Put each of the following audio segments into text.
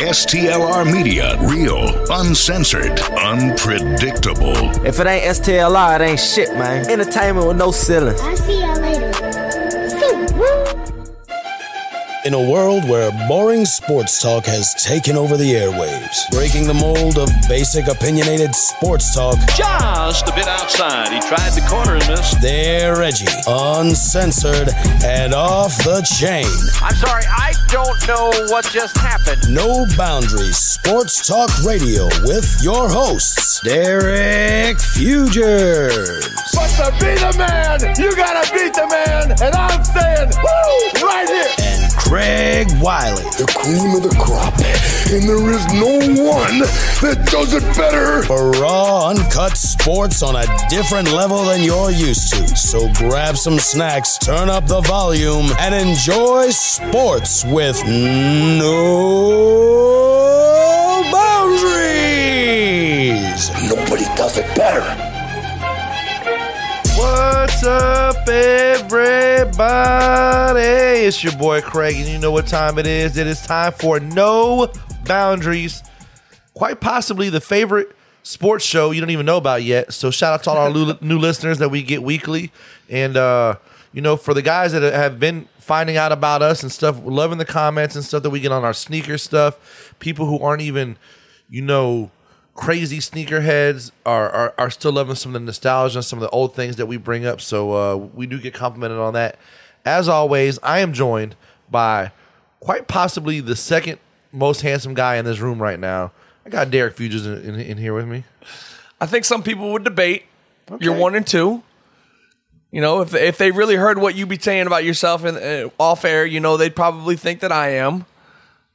STLR Media. Real, uncensored, unpredictable. If it ain't STLR, it ain't shit, man. Entertainment with no ceiling. I'll see y'all later. In a world where boring sports talk has taken over the airwaves, breaking the mold of basic opinionated sports talk, just a bit outside. He tried the corner and missed. they're Reggie, uncensored and off the chain. I'm sorry, I don't know what just happened. No boundaries sports talk radio with your hosts, Derek Fugers. But to be the man, you gotta beat the man, and I'm saying, woo, right here. And Craig Wiley. the cream of the crop, and there is no one that does it better. For raw, uncut sports on a different level than you're used to. So grab some snacks, turn up the volume, and enjoy sports with no boundaries. Nobody does it better. What's up, everybody? It's your boy Craig, and you know what time it is. It is time for No Boundaries, quite possibly the favorite sports show you don't even know about yet. So, shout out to all our new, new listeners that we get weekly. And, uh, you know, for the guys that have been finding out about us and stuff, loving the comments and stuff that we get on our sneaker stuff, people who aren't even, you know, crazy sneakerheads are, are are still loving some of the nostalgia some of the old things that we bring up. So uh, we do get complimented on that. As always, I am joined by quite possibly the second most handsome guy in this room right now. I got Derek Fugers in, in, in here with me. I think some people would debate. You're one and two. You know, if if they really heard what you be saying about yourself in uh, off air, you know, they'd probably think that I am.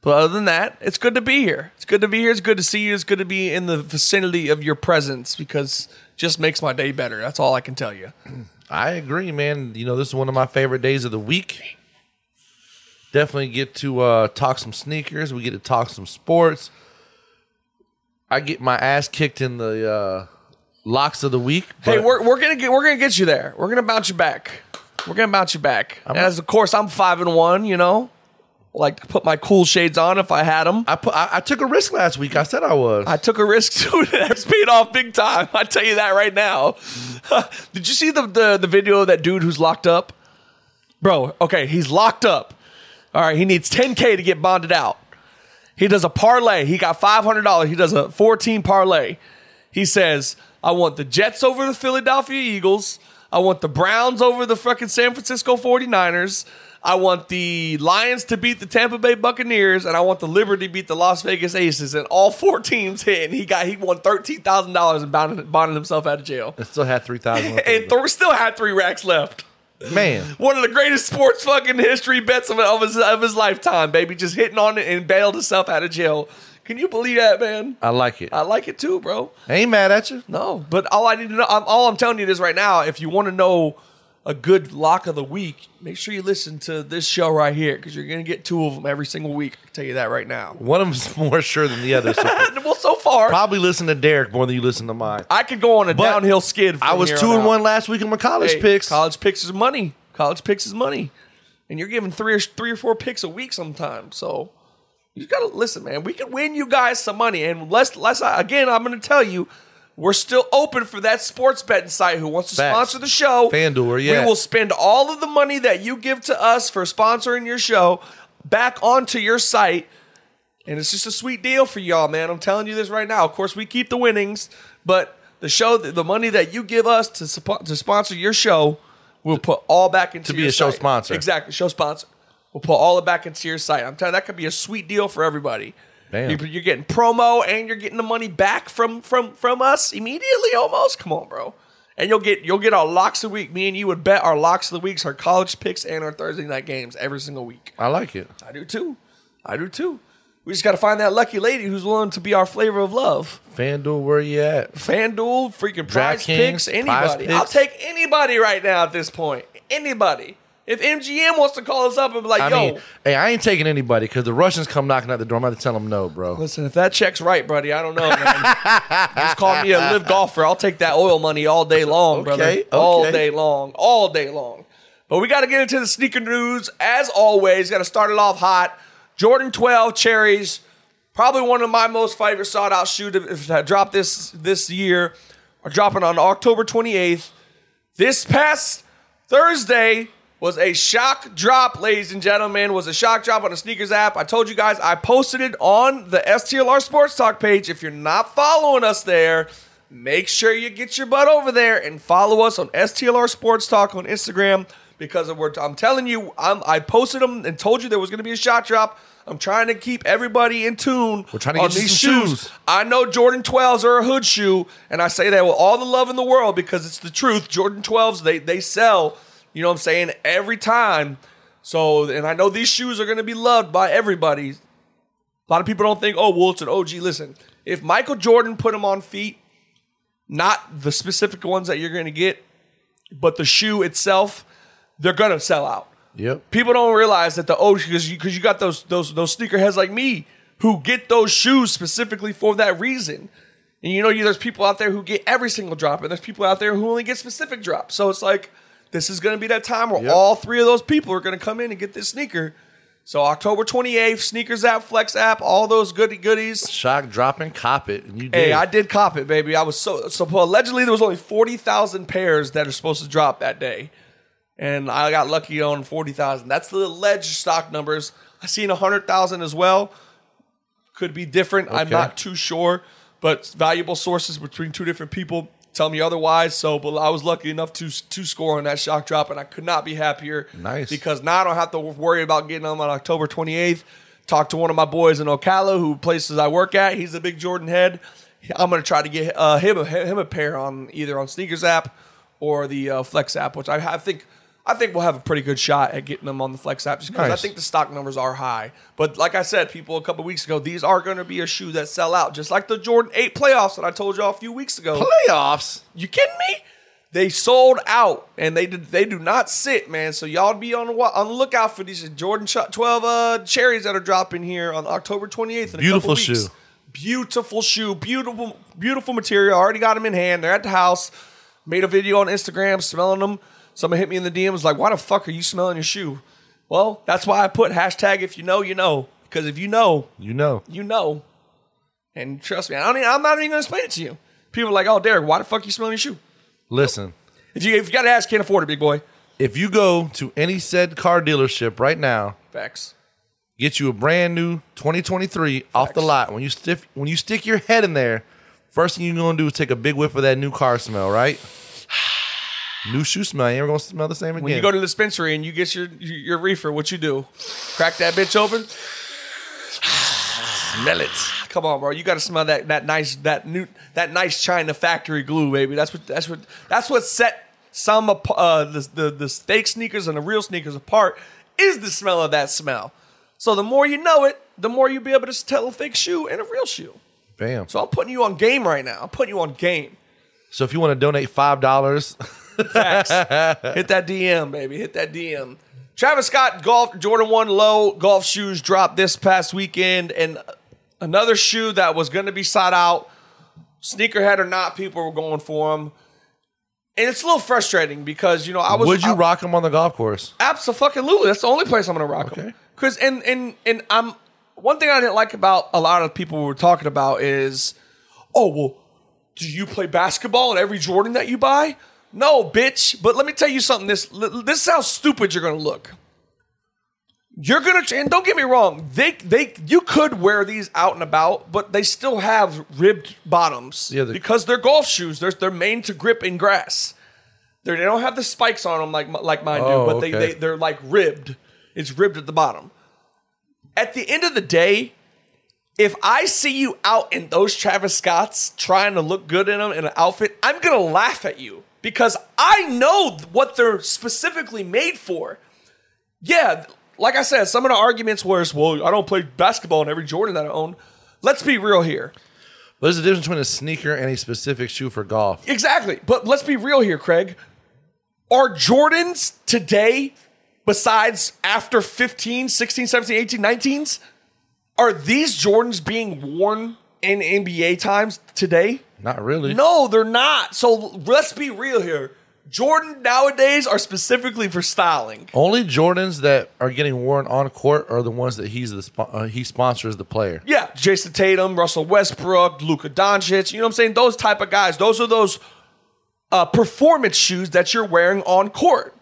But other than that, it's good to be here. It's good to be here. It's good to see you. It's good to be in the vicinity of your presence because it just makes my day better. That's all I can tell you. I agree, man. You know, this is one of my favorite days of the week. Definitely get to uh, talk some sneakers. We get to talk some sports. I get my ass kicked in the uh, locks of the week. Hey, we're, we're gonna get we're gonna get you there. We're gonna bounce you back. We're gonna bounce you back. As of course, I'm five and one. You know, like to put my cool shades on if I had them. I put I, I took a risk last week. I said I was. I took a risk too. That's paid off big time. I tell you that right now. Did you see the, the the video of that dude who's locked up? Bro, okay, he's locked up. All right, he needs 10K to get bonded out. He does a parlay. He got $500. He does a 14 parlay. He says, I want the Jets over the Philadelphia Eagles. I want the Browns over the fucking San Francisco 49ers. I want the Lions to beat the Tampa Bay Buccaneers, and I want the Liberty to beat the Las Vegas Aces. And all four teams hit, and he got he won thirteen thousand dollars and bonded, bonded himself out of jail. I still had three thousand. And th- still had three racks left. man, One of the greatest sports fucking history bets of, of, his, of his lifetime, baby. Just hitting on it and bailed himself out of jail. Can you believe that, man? I like it. I like it too, bro. I ain't mad at you. No, but all I need to know, I'm, all I'm telling you is right now, if you want to know a good lock of the week, make sure you listen to this show right here because you're going to get two of them every single week. I can tell you that right now. One of them's more sure than the other. So well, so far, probably listen to Derek more than you listen to mine. I could go on a But downhill skid. I was two on and out. one last week in my college Hey, picks. College picks is money. College picks is money, and you're giving three or three or four picks a week sometimes. So you gotta listen, man. We can win you guys some money, and let's let's again. I'm gonna tell you, we're still open for that sports betting site who wants to Facts. sponsor the show. FanDuel, where you we at? will spend all of the money that you give to us for sponsoring your show back onto your site. And it's just a sweet deal for y'all, man. I'm telling you this right now. Of course, we keep the winnings, but the show, the money that you give us to suppo- to sponsor your show, we'll put all back into To be your a show site. sponsor. Exactly, show sponsor. We'll put all of it back into your site. I'm telling you, that could be a sweet deal for everybody. Damn. You're, you're getting promo and you're getting the money back from from from us immediately, almost. Come on, bro. And you'll get you'll get our locks of the week. Me and you would bet our locks of the weeks, our college picks, and our Thursday night games every single week. I like it. I do too. I do too. We just got to find that lucky lady who's willing to be our flavor of love. FanDuel, where you at? FanDuel, freaking prize picks, Prize anybody. I'll take anybody right now at this point. Anybody. If MGM wants to call us up and be like, I yo, mean, hey, I ain't taking anybody because the Russians come knocking at the door. I'm about to tell them no, bro. listen, if that check's right, buddy, I don't know, man. Just call me a live golfer. I'll take that oil money all day long, brother. Okay, All day long. All day long. But we got to get into the sneaker news. As always, got to start it off hot. Jordan 12 cherries Probably one of my most favorite sought out shoes that dropped this this year are dropping on October 28th. This past Thursday was a shock drop, ladies and gentlemen. Was a shock drop on the sneakers app. I told you guys I posted it on the STLR Sports Talk page. If you're not following us there, make sure you get your butt over there and follow us on STLR Sports Talk on Instagram because we're, I'm telling you, I'm, I posted them and told you there was going to be a shot drop. I'm trying to keep everybody in tune We're trying to on get these shoes. shoes. I know Jordan 12s are a hood shoe, and I say that with all the love in the world because it's the truth. Jordan 12s, they they sell, you know what I'm saying, every time. So, and I know these shoes are going to be loved by everybody. A lot of people don't think, oh, well, it's an OG. Listen, if Michael Jordan put them on feet, not the specific ones that you're going to get, but the shoe itself, they're going to sell out. Yep. People don't realize that the OG because you, 'cause you got those those those sneakerheads like me who get those shoes specifically for that reason. And you know, you, there's people out there who get every single drop, and there's people out there who only get specific drops. So it's like this is going to be that time where Yep. all three of those people are going to come in and get this sneaker. So October 28th, sneakers app, flex app, all those goody goodies. Shock dropping, cop it, and you did. Hey, I did cop it, baby. I was so so. Allegedly, there was only forty thousand pairs that are supposed to drop that day, and I got lucky on forty thousand. That's the alleged stock numbers. I seen hundred thousand as well. Could be different. I'm not too sure, but valuable sources between two different people tell me otherwise. So, but I was lucky enough to to score on that shock drop, and I could not be happier. Nice. because now I don't have to worry about getting them on October 28th. Talk to one of my boys in Ocala, who places I work at. He's a big Jordan head. I'm gonna try to get uh, him a, him a pair on either on Sneakers app or the uh, Flex app, which I, I think I think we'll have a pretty good shot at getting them on the Flex app, just because I think the stock numbers are high. But like I said, people a couple weeks ago, these are going to be a shoe that sell out, just like the Jordan 8 playoffs that I told y'all a few weeks ago. playoffs. You kidding me? They sold out, and they did, they do not sit, man. So y'all be on the on the lookout for these Jordan twelve uh, cherries that are dropping here on October twenty eighth. In Beautiful couple weeks. shoe. Beautiful shoe, beautiful beautiful material. I Already got them in hand. They're at the house. Made a video on Instagram smelling them. Someone hit me in the DMs like, "Why the fuck are you smelling your shoe?" Well, that's why I put hashtag if you know you know because if you know You know. you know. And trust me, I don't even, I'm not even gonna explain it to you. People are like, "Oh, Derek, why the fuck you smelling your shoe?" Listen, If you if you got to ask, can't afford it, big boy. if you go to any said car dealership right now, Facts. get you a brand new 2023 off the lot. When you stiff, when you stick your head in there, first thing you're gonna do is take a big whiff of that new car smell, right? New shoe smell. You ever gonna smell the same again? When you go to the dispensary and you get your your reefer, what you do? Crack that bitch open. smell it. Come on, bro. You got to smell that that nice that new that nice China factory glue, baby. That's what that's what that's what set some uh the the, the fake sneakers and the real sneakers apart is the smell of that smell. So the more you know it, the more you'll be able to tell a fake shoe and a real shoe. Bam. So I'm putting you on game right now. I'm putting you on game. So if you want to donate five dollars, Facts. Hit that DM, baby. Hit that DM. Travis Scott golf Jordan 1 low golf shoes dropped this past weekend and another shoe that was going to be sought out sneakerhead or not people were going for them. And it's a little frustrating because you know I was would you I- rock them on the golf course? Absolutely. That's the only place I'm going to rock them. Okay. Because and and and I'm one thing I didn't like about a lot of people we were talking about is, oh well, do you play basketball in every Jordan that you buy? No, bitch. But let me tell you something. This this is how stupid you're going to look. You're gonna and don't get me wrong. They they you could wear these out and about, but they still have ribbed bottoms Yeah, the- because they're golf shoes. They're they're made to grip in grass. They're, they don't have the spikes on them like like mine Oh, do, but oh, they, okay. they they're like ribbed. It's ribbed at the bottom. At the end of the day, if I see you out in those Travis Scotts trying to look good in them in an outfit, I'm gonna laugh at you because I know what they're specifically made for. Yeah, like I said, some of the arguments was, well, I don't play basketball in every Jordan that I own. Let's be real here. But there's a difference between a sneaker and a specific shoe for golf. Exactly. But let's be real here, Craig. Are Jordans today, besides after 15, 16, 17, 18, 19s, are these Jordans being worn in NBA times today? Not really. No, they're not. So let's be real here. Jordan nowadays are specifically for styling. Only Jordans that are getting worn on court are the ones that he's the spo- uh, he sponsors the player. Yeah, Jayson Tatum, Russell Westbrook, Luka Doncic. You know what I'm saying? Those type of guys. Those are those uh, performance shoes that you're wearing on court.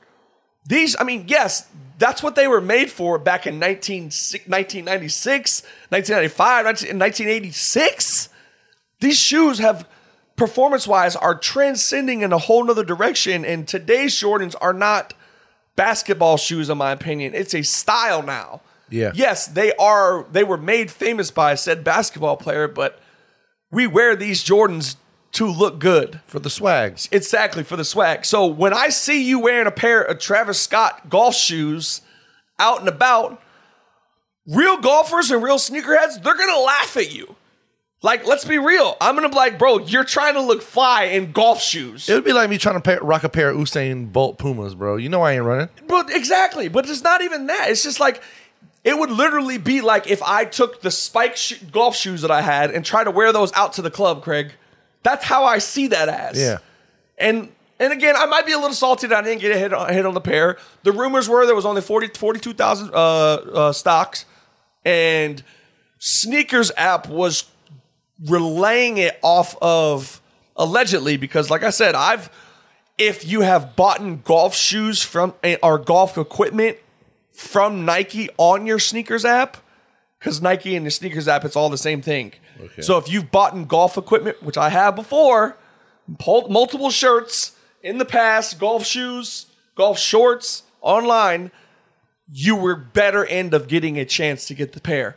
These, I mean, yes, that's what they were made for back in 19, 1996, 1995, 19 1986. These shoes have, performance wise, are transcending in a whole nother direction. And today's Jordans are not basketball shoes, in my opinion. It's a style now. Yeah. Yes, they are. They were made famous by said basketball player, but we wear these Jordans to look good. For the swags. Exactly for the swag. So when I see you wearing a pair of Travis Scott golf shoes out and about, real golfers and real sneakerheads, they're gonna laugh at you. Like, let's be real. I'm gonna be like, bro, you're trying to look fly in golf shoes. It would be like me trying to pay, rock a pair of Usain Bolt Pumas, bro. You know I ain't running. But exactly. But it's not even that. It's just like it would literally be like if I took the spike sh- golf shoes that I had and tried to wear those out to the club, Craig. That's how I see that as. Yeah. And and again, I might be a little salty that I didn't get a hit on, a hit on the pair. The rumors were there was only 40 42,000 uh, uh, stocks, and Sneakers app was relaying it off of allegedly because, like I said, I've if you have bought golf shoes from eh, or golf equipment from Nike on your sneakers app, because Nike and the sneakers app, it's all the same thing. So if you've bought golf equipment, which I have before, multiple shirts in the past, golf shoes, golf shorts online, you were better end of getting a chance to get the pair.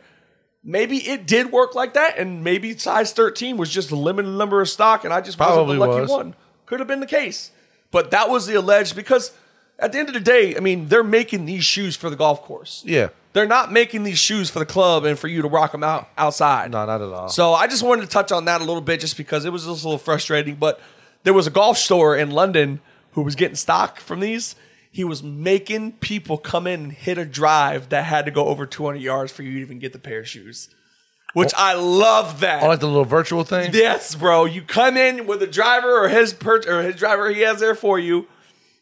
Maybe it did work like that, and maybe size 13 was just a limited number of stock, and I just Probably wasn't the lucky was. one. Could have been the case. But that was the alleged because at the end of the day, I mean, they're making these shoes for the golf course. Yeah. They're not making these shoes for the club and for you to rock them out outside. No, not at all. So I just wanted to touch on that a little bit just because it was just a little frustrating. But there was a golf store in London who was getting stock from these. He was making people come in and hit a drive that had to go over 200 yards for you to even get the pair of shoes, which oh. I love that. Oh, like the little virtual thing? Yes, bro. You come in with a driver or his per- or his driver he has there for you,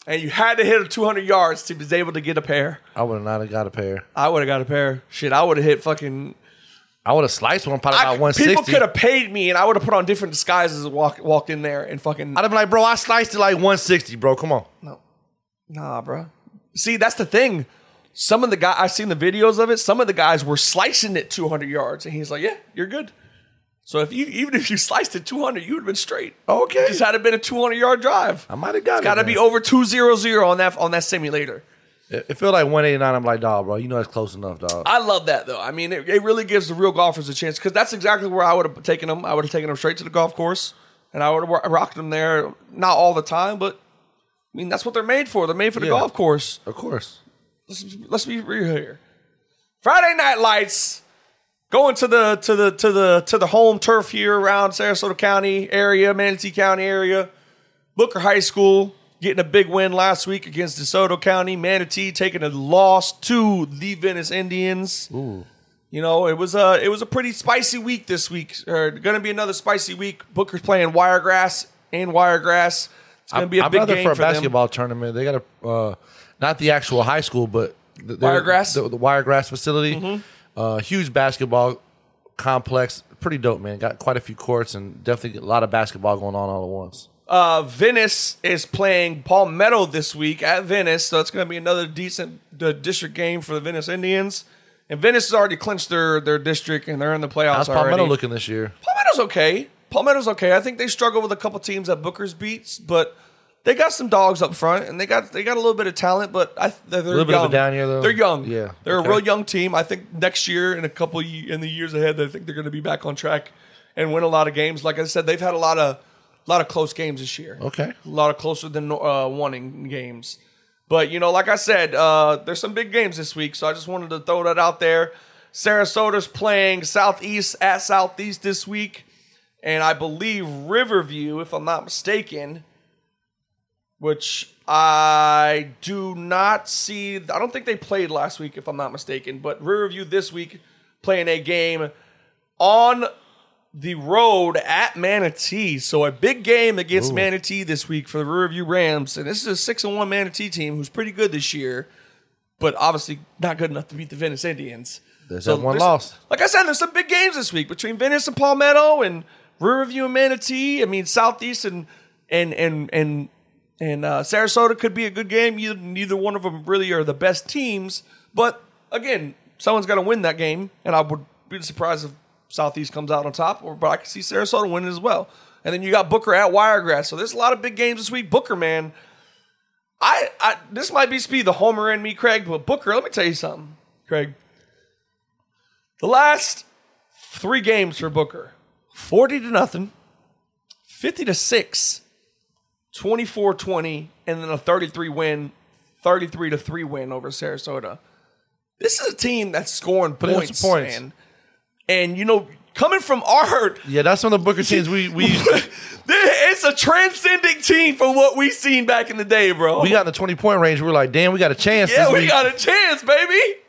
and you had to hit a 200 yards to be able to get a pair. I would have not have got a pair. I would have got a pair. Shit, I would have hit fucking. I would have sliced one probably I- about 160. people could have paid me, and I would have put on different disguises and walk, walked in there and fucking. I'd have been like, bro, I sliced it like 160, bro. Come on. Nah, bro. See, that's the thing. Some of the guys I've seen the videos of it. Some of the guys were slicing it 200 yards, and he's like, "Yeah, you're good." So if you even if you sliced it 200, you would have been straight. Okay. just had it been a 200 yard drive. I might have got It's got to be over 200 on that on that simulator. It, it felt like 189. I'm like, dog, bro. You know that's close enough, dog. I love that though. I mean, it, it really gives the real golfers a chance because that's exactly where I would have taken them. I would have taken them straight to the golf course, and I would have rocked them there. Not all the time, but I mean that's what they're made for. They're made for the Yeah. golf course. of course. let's, let's be real here. Friday night lights going to the to the to the to the home turf here around Sarasota County area, Manatee County area. Booker High School getting a big win last week against DeSoto County. Manatee taking a loss to the Venice Indians. You know, it was a it was a pretty spicy week this week. Or going to be another spicy week. Booker's playing Wiregrass and Wiregrass. It's going to be a I'm big game for a for them. basketball tournament. They got a uh, not the actual high school, but the, Wiregrass? the, the Wiregrass facility. Mm-hmm. Uh, huge basketball complex, pretty dope, man. Got quite a few courts and definitely a lot of basketball going on all at once. Uh, Venice is playing Palmetto this week at Venice, so it's going to be another decent uh, district game for the Venice Indians. And Venice has already clinched their, their district and they're in the playoffs How's already. Palmetto looking this year? Palmetto's okay. Palmetto's okay. I think they struggle with a couple teams that Booker's beats, but they got some dogs up front and they got they got a little bit of talent. But I they're, they're little bit of a young. down year, though? They're young. Yeah, they're okay. a real young team. I think next year in a couple in the years ahead, I think they're going to be back on track and win a lot of games. Like I said, they've had a lot of a lot of close games this year. Okay. a lot of closer than uh, wanting games. But you know, like I said, uh, there's some big games this week, so I just wanted to throw that out there. Sarasota's playing Southeast at Southeast this week, and I believe Riverview, if I'm not mistaken, which I do not see. I don't think they played last week, if I'm not mistaken. But Riverview this week playing a game on the road at Manatee. So a big game against Manatee this week for the Riverview Rams. And this is a six and one Manatee team who's pretty good this year, but obviously not good enough to beat the Venice Indians. There's that one loss. Like I said, there's some big games this week between Venice and Palmetto and Riverview and Manatee. I mean, Southeast and and and and and uh, Sarasota could be a good game. Neither, neither one of them really are the best teams, but again, someone's got to win that game, and I would be surprised if Southeast comes out on top. Or but I can see Sarasota winning as well. And then you got Booker at Wiregrass, so there's a lot of big games this week. Booker, man, I, I this might be speed the homer in me, Craig, but Booker, let me tell you something, Craig. The last three games for Booker 40 to nothing, 50 to 6, 24 20, and then a 33 win, 33 to 3 win over Sarasota. This is a team that's scoring points, points. man. And, you know, coming from our hurt, Yeah, that's one of the Booker teams we we used to- it's a transcending team from what we've seen back in the day, bro. we got in the twenty point range. We are like, damn, we got a chance. Yeah, we week. got a chance, baby.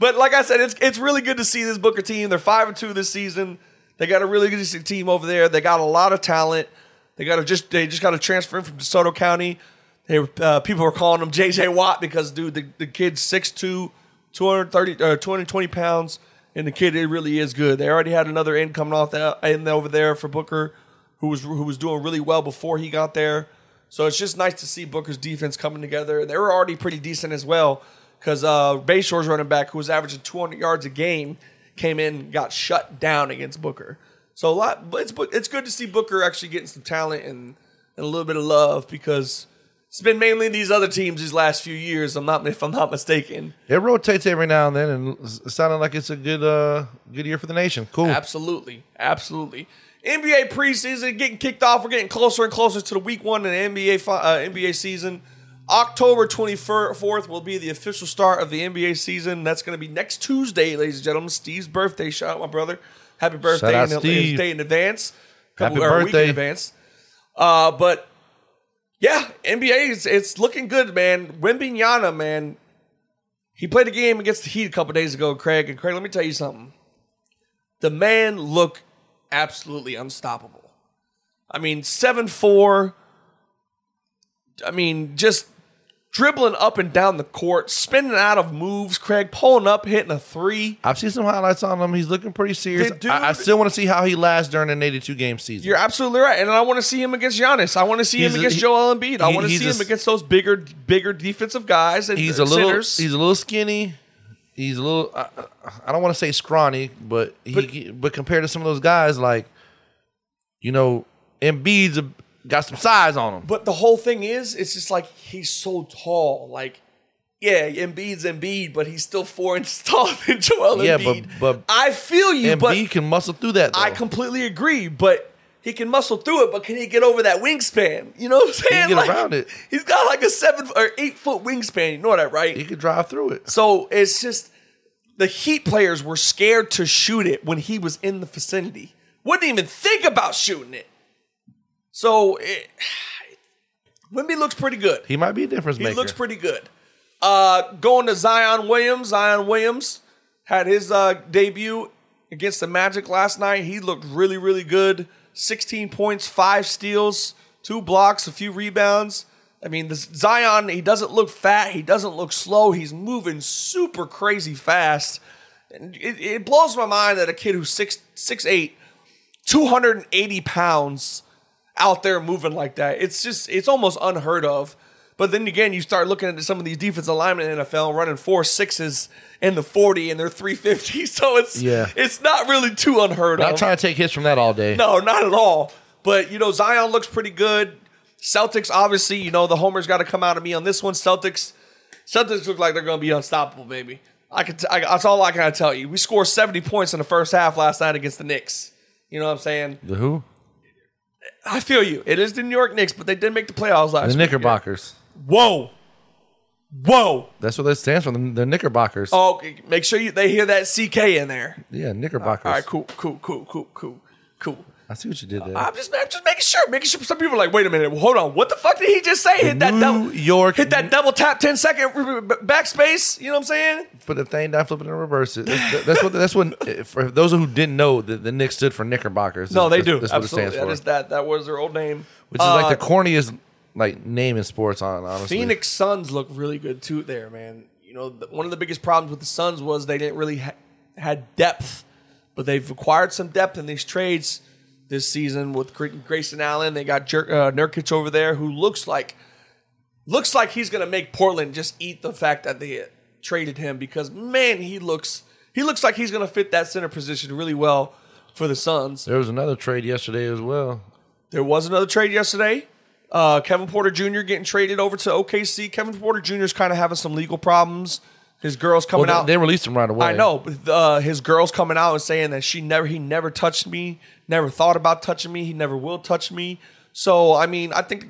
But like I said, it's it's really good to see this Booker team. They're five and two this season. They got a really good team over there. They got a lot of talent. They got just they just got to transfer from DeSoto County. They uh, people were calling him JJ Watt because dude, the, the kid's 6'2", 230, uh, 220 pounds, and the kid it really is good. They already had another end coming off that end over there for Booker, who was who was doing really well before he got there. So it's just nice to see Booker's defense coming together. They were already pretty decent as well because uh, Bayshore's running back, who was averaging 200 yards a game, came in got shut down against Booker. So a lot, but it's it's good to see Booker actually getting some talent and, and a little bit of love because it's been mainly these other teams these last few years. I'm not if I'm not mistaken. It rotates every now and then, and sounded like it's a good uh good year for the nation. Cool. Absolutely, absolutely. NBA preseason getting kicked off. We're getting closer and closer to the week one in the NBA uh, NBA season. October 24th will be the official start of the NBA season. That's going to be next Tuesday, ladies and gentlemen. Steve's birthday. Shout out my brother. Happy birthday in, a- day in advance. Happy a week birthday. in advance. Uh, but yeah, NBA is it's looking good, man. Wembanyama, man. He played a game against the Heat a couple days ago, Craig. And Craig, let me tell you something. The man looked absolutely unstoppable. I mean, 7 4. I mean, just dribbling up and down the court, spinning out of moves, Craig, pulling up, hitting a three. I've seen some highlights on him. He's looking pretty serious. Dude, I, I still want to see how he lasts during an 82 game season. You're absolutely right. And I want to see him against Giannis. I want to see He's him a- against he- Joel Embiid. I want to see a him against those bigger, bigger defensive guys and he's a little centers. he's a little skinny. He's a little I, I don't want to say scrawny, but he but, compared to some of those guys like you know Embiid's a, got some size on him. But the whole thing is, it's just like he's so tall. Like, yeah, Embiid's Embiid, but he's still four inches taller than Joel Yeah, but- Embiid. but I feel you, Embiid but can muscle through that. Though. I completely agree. But he can muscle through it, but can he get over that wingspan? You know what I'm saying? get Like, around it. He's got like a seven or eight foot wingspan. You know that, right? he could drive through it. So it's just the Heat players were scared to shoot it when he was in the vicinity. Wouldn't even think about shooting it. So it, Wemby looks pretty good. He might be a difference maker. He looks pretty good. Uh, going to Zion Williams. Zion Williams had his uh, debut against the Magic last night. He looked really, really good. 16 points, five steals, two blocks, a few rebounds. I mean, this Zion, he doesn't look fat. He doesn't look slow. He's moving super crazy fast. And it, it blows my mind that a kid who's six six eight, 280 pounds out there moving like that. It's just it's almost unheard of. But then again, you start looking at some of these defensive linemen in the NFL running four sixes in the 40 and they're 350. So it's Yeah. it's not really too unheard Not of. Not trying to take hits from that all day. No, not at all. But you know, Zion looks pretty good. Celtics, obviously, you know, the homers got to come out of me on this one. Celtics, Celtics look like they're going to be unstoppable, baby. I can. T- I, that's all I can tell you. We scored seventy points in the first half last night against the Knicks. You know what I'm saying? The who? I feel you. It is the New York Knicks, but they did make the playoffs last. Year. The week. Knickerbockers. Whoa, whoa. That's what that stands for. The, the Knickerbockers. Oh, okay. make sure you they hear that CK in there. Yeah, Knickerbockers. All right, cool, cool, cool, cool, cool, cool. I see what you did there. I'm just, I'm just making sure, making sure. Some people are like, wait a minute, hold on, what the fuck did he just say? Hit that New double, York- hit that double tap, 10 second backspace. You know what I'm saying? Put the thing down, flip it, and reverse it. That's, that's what. That's when. For those who didn't know, the, the Knicks stood for Knickerbockers. No, they That's- do. That's what it that stands is for. that. That was their old name. Which is Uh, like the corniest like name in sports. On honestly, Phoenix Suns look really good too there, man. You know, the, one of the biggest problems with the Suns was they didn't really ha- had depth, but they've acquired some depth in these trades this season with Gra- Grayson Allen. They got Jer- uh, Nurkic over there, who looks like looks like he's gonna make Portland just eat the fact that they traded him because man, he looks he looks like he's gonna fit that center position really well for the Suns. There was another trade yesterday as well. There was another trade yesterday. Uh, Kevin Porter Jr. getting traded over to OKC. Kevin Porter Jr. is kind of having some legal problems. His girl's coming Well, out. they, they released him right away. I know, but uh, his girl's coming out and saying that she never, he never touched me, never thought about touching me, he never will touch me. So I mean, I think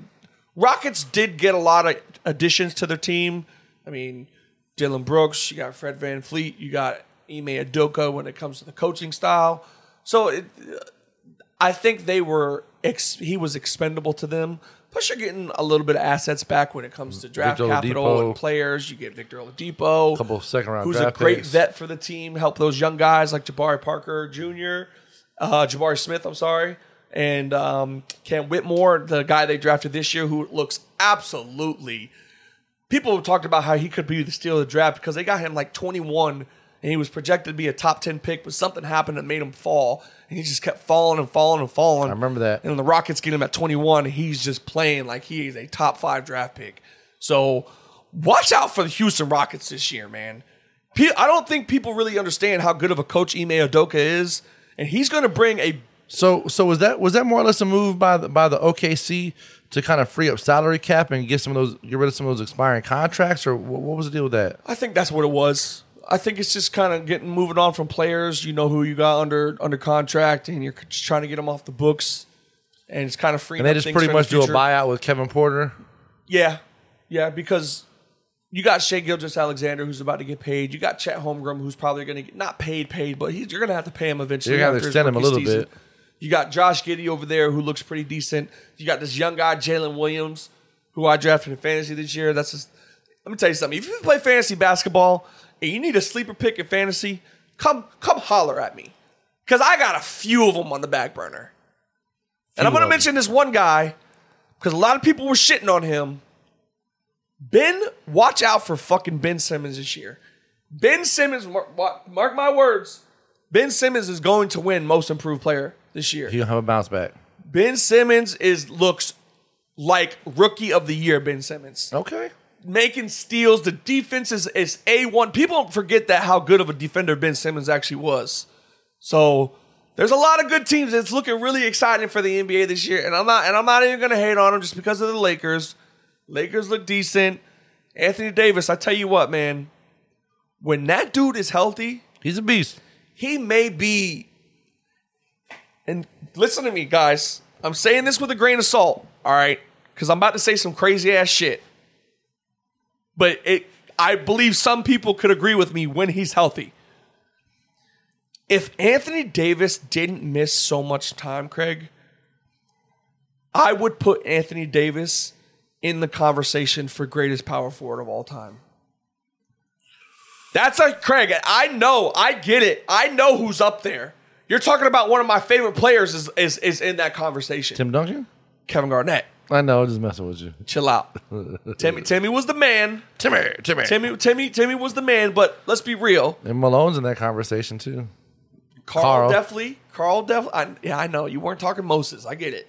Rockets did get a lot of additions to their team. I mean, Dillon Brooks, you got Fred VanVleet, you got Ime Udoka when it comes to the coaching style. So it, I think they were ex, he was expendable to them. Plus, you're getting a little bit of assets back when it comes to draft Victor capital Oladipo. and players. You get Victor Oladipo, a Couple of second-round who's a great picks. vet for the team. Help those young guys like Jabari Parker Jr., uh, Jabari Smith. I'm sorry, and um, Cam Whitmore, the guy they drafted this year, who looks absolutely. People have talked about how he could be the steal of the draft because they got him like 21 and he was projected to be a top 10 pick, but something happened that made him fall. And he just kept falling and falling and falling. I remember that. And the Rockets get him at 21, and he's just playing like he is a top five draft pick. So watch out for the Houston Rockets this year, man. I don't think people really understand how good of a coach Ime Udoka is, and he's going to bring a So, so was that was that more or less a move by the by the OKC to kind of free up salary cap and get some of those get rid of some of those expiring contracts, or what, what was the deal with that? I think that's what it was. I think it's just kind of getting moving on from players. You know who you got under under contract, and you're just trying to get them off the books, and it's kind of freeing. And they just pretty for the much do a buyout with Kevin Porter. Yeah, yeah, because you got Shai Gilgeous-Alexander who's about to get paid. You got Chet Holmgren who's probably going to get not paid, paid, but he's, you're going to have to pay him eventually. You're after to extend him a little season. bit. You got Josh Giddey over there who looks pretty decent. You got this young guy Jalen Williams who I drafted in fantasy this year. That's just let me tell you something. If you play fantasy basketball and you need a sleeper pick in fantasy, come come holler at me because I got a few of them on the back burner. And I'm going to mention this one guy because a lot of people were shitting on him. Ben, watch out for fucking Ben Simmons this year. Ben Simmons, mark, mark my words, Ben Simmons is going to win Most Improved Player this year. He'll have a bounce back. Ben Simmons is looks like Rookie of the Year. Ben Simmons Okay. making steals. The defense is, is A1. People forget that how good of a defender Ben Simmons actually was. So there's a lot of good teams. It's looking really exciting for the NBA this year. And I'm not and I'm not even gonna hate on them just because of the Lakers. Lakers look decent. Anthony Davis, I tell you what, man, when that dude is healthy, He's a beast. he may be and listen to me guys. I'm saying this with a grain of salt all right? Because i'm about to say some crazy ass shit. But it i believe some people could agree with me when he's healthy. If anthony davis didn't miss so much time craig i would put anthony davis in the conversation for greatest power forward of all time that's a Craig. I know. I get it. I know who's up there. You're talking about one of my favorite players is is, is in that conversation. Tim Duncan. Kevin Garnett. I know. I'm just messing with you. Chill out. Timmy Timmy was the man. Timmy. Timmy. Timmy Timmy Timmy was the man, but let's be real. And Malone's in that conversation too. Carl, Carl. definitely. Carl definitely. Yeah, I know. You weren't talking Moses. I get it.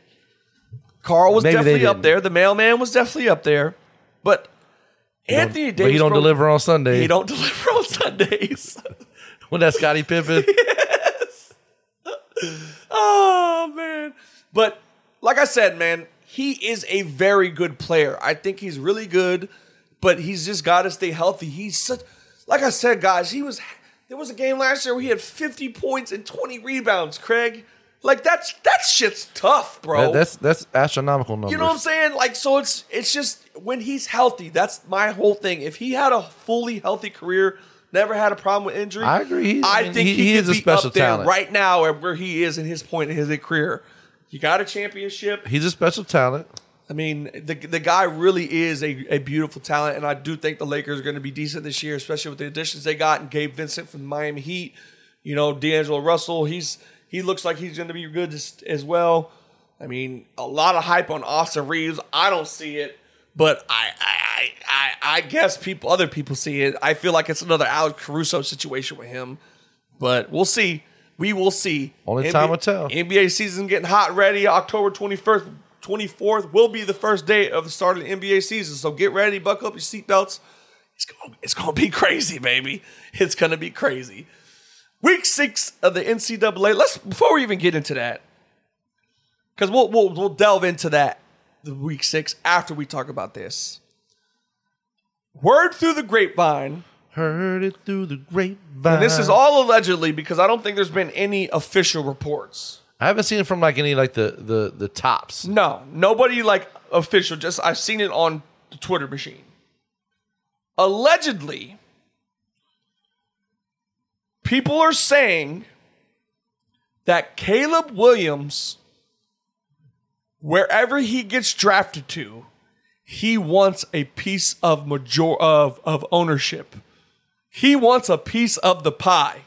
Carl was Maybe they definitely up didn't. there. The mailman was definitely up there. But Anthony Davis. but he don't bro, deliver on Sunday. He don't deliver on Sundays. When that Scottie Pippen. Oh man. But like I said, man, he is a very good player. I think he's really good, but he's just got to stay healthy. He's such like I said, guys, he was there was a game last year where he had 50 points and 20 rebounds, Craig. Like that's that shit's tough, bro. That- that's that's astronomical numbers. You know what I'm saying? Like, so it's it's just when he's healthy. That's my whole thing. If he had a fully healthy career, never had a problem with injury, I agree. He- I, I mean, think he- he, he could is a be special up there talent. right now at where he is in his point in his career. He got a championship. He's a special talent. I mean, the the guy really is a, a beautiful talent, and I do think the Lakers are going to be decent this year, especially with the additions they got and Gabe Vincent from Miami Heat. You know, D'Angelo Russell. He's he looks like he's going to be good as, as well. I mean, a lot of hype on Austin Reaves. I don't see it, but I I I, I guess people other people see it. I feel like it's another Alex Caruso situation with him, but we'll see. We will see. Only time will tell. NBA season getting hot ready. October twenty first 24th will be the first day of the start of the NBA season. So get ready, buckle up your seatbelts. It's going, it's going to be crazy, baby. It's going to be crazy. Week six of the NCAA. Let's before we even get into that, because we'll, we'll we'll delve into that the week six after we talk about this. Word through the grapevine. Heard it through the grapevine. And this is all allegedly because I don't think there's been any official reports. I haven't seen it from like any like the the the tops. No, nobody like official. Just I've seen it on the Twitter machine. Allegedly, people are saying that Caleb Williams, wherever he gets drafted to, he wants a piece of major of of ownership. He wants a piece of the pie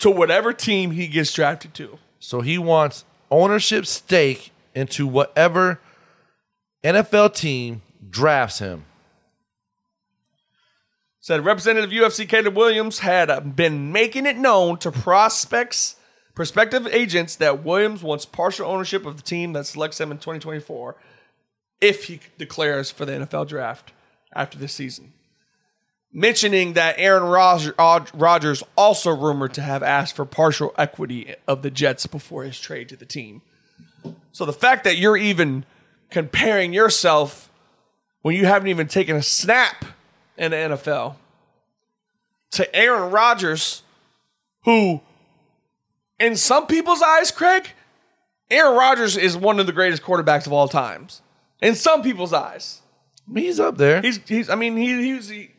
to whatever team he gets drafted to. So he wants ownership stake into whatever NFL team drafts him. Said Representative UFC Caleb Williams had uh, been making it known to prospects, prospective agents that Williams wants partial ownership of the team that selects him in 2024 if he declares for the NFL draft after this season. Mentioning that Aaron Rodgers also rumored to have asked for partial equity of the Jets before his trade to the team. So the fact that you're even comparing yourself when you haven't even taken a snap in the NFL to Aaron Rodgers, who, in some people's eyes, Craig, Aaron Rodgers is one of the greatest quarterbacks of all times. In some people's eyes, he's up there. He's he's. I mean, he he's he,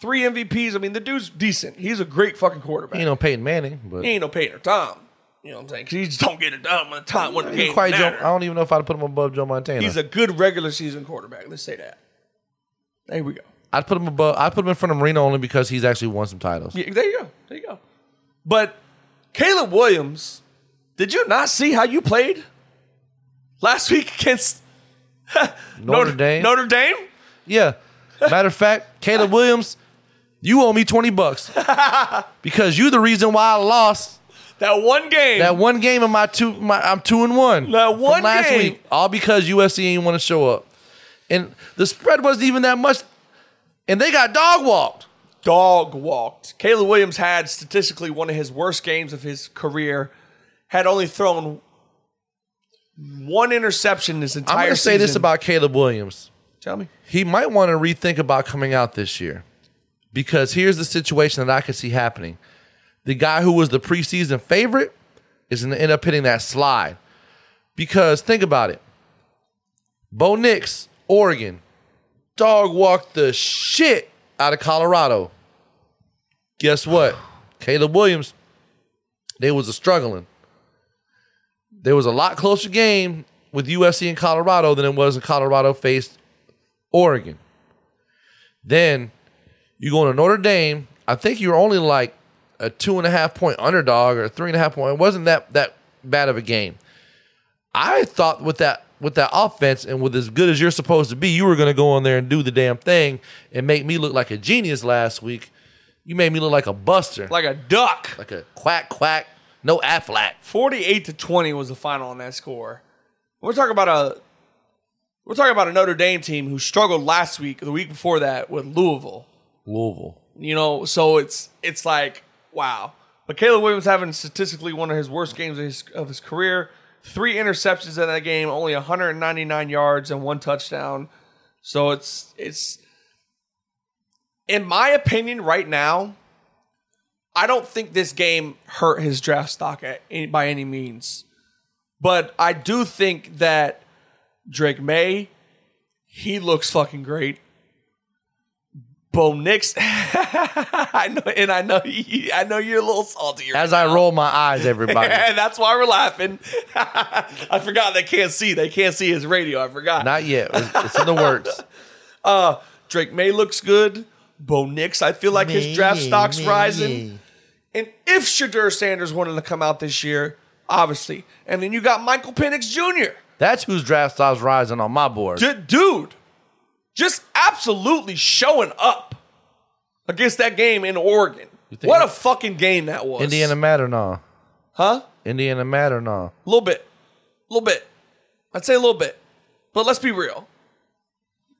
three MVPs. I mean, the dude's decent. He's a great fucking quarterback. He ain't no Peyton Manning, but he ain't no Peyton or Tom. You know what I'm saying? Because he just don't get it done when the time when the game quite Joe. I don't even know if I'd put him above Joe Montana. He's a good regular season quarterback. Let's say that. There we go. I'd put him above. I'd put him in front of Marino only because he's actually won some titles. Yeah, there you go. There you go. But Caleb Williams, did you not see how you played last week against Notre Dame. Notre Dame? Yeah. Matter of fact, Caleb Williams, you owe me twenty bucks because you the reason why I lost That one game. that one game of my two. My I'm two and one. That one last game. week, all because USC ain't want to show up, and the spread wasn't even that much, and they got dog walked. dog walked. Caleb Williams had statistically one of his worst games of his career. Had only thrown one interception this entire season. I'm going to say this about Caleb Williams. Tell me. he might want to rethink about coming out this year because here's the situation that I could see happening. The guy who was the preseason favorite is going to end up hitting that slide because think about it. Bo Nix, Oregon, dog walked the shit out of Colorado. Guess what? Caleb Williams, they was a struggling. There was a lot closer game with USC and Colorado than it was in Colorado faced Oregon. Then you go to Notre Dame. I think you're only like a two and a half point underdog or three and a half point. It wasn't that that bad of a game. I thought with that with that offense and with as good as you're supposed to be, you were going to go in there and do the damn thing and make me look like a genius last week. You made me look like a buster, Like a duck. like a quack quack, no Aflac. 48 to 20 was the final on that score. We're talking about a we're talking about a Notre Dame team who struggled last week, the week before that with Louisville. Louisville. You know, so it's it's like wow. But Caleb Williams having statistically one of his worst games of his, of his career. Three interceptions in that game, only 199 yards and one touchdown. So it's it's in my opinion right now. I don't think this game hurt his draft stock any, by any means, but I do think that Drake Maye he looks fucking great Bo Nix. I know, and I know, you, I know you're a little salty. right As I now. roll my eyes, everybody. and that's why we're laughing. I forgot they can't see. They can't see his radio. I forgot. Not yet. It's, in the works. Uh, Drake Maye looks good. Bo Nix, I feel like his draft stock's rising. And if Shedeur Sanders wanted to come out this year, obviously, and then you got Michael Penix Jr. That's whose draft stock's rising on my board. D- dude, just absolutely showing up against that game in Oregon. What a fucking game that was. Indiana Matter, no. huh? Indiana Matter, no. A little bit, a little bit. I'd say a little bit, but let's be real.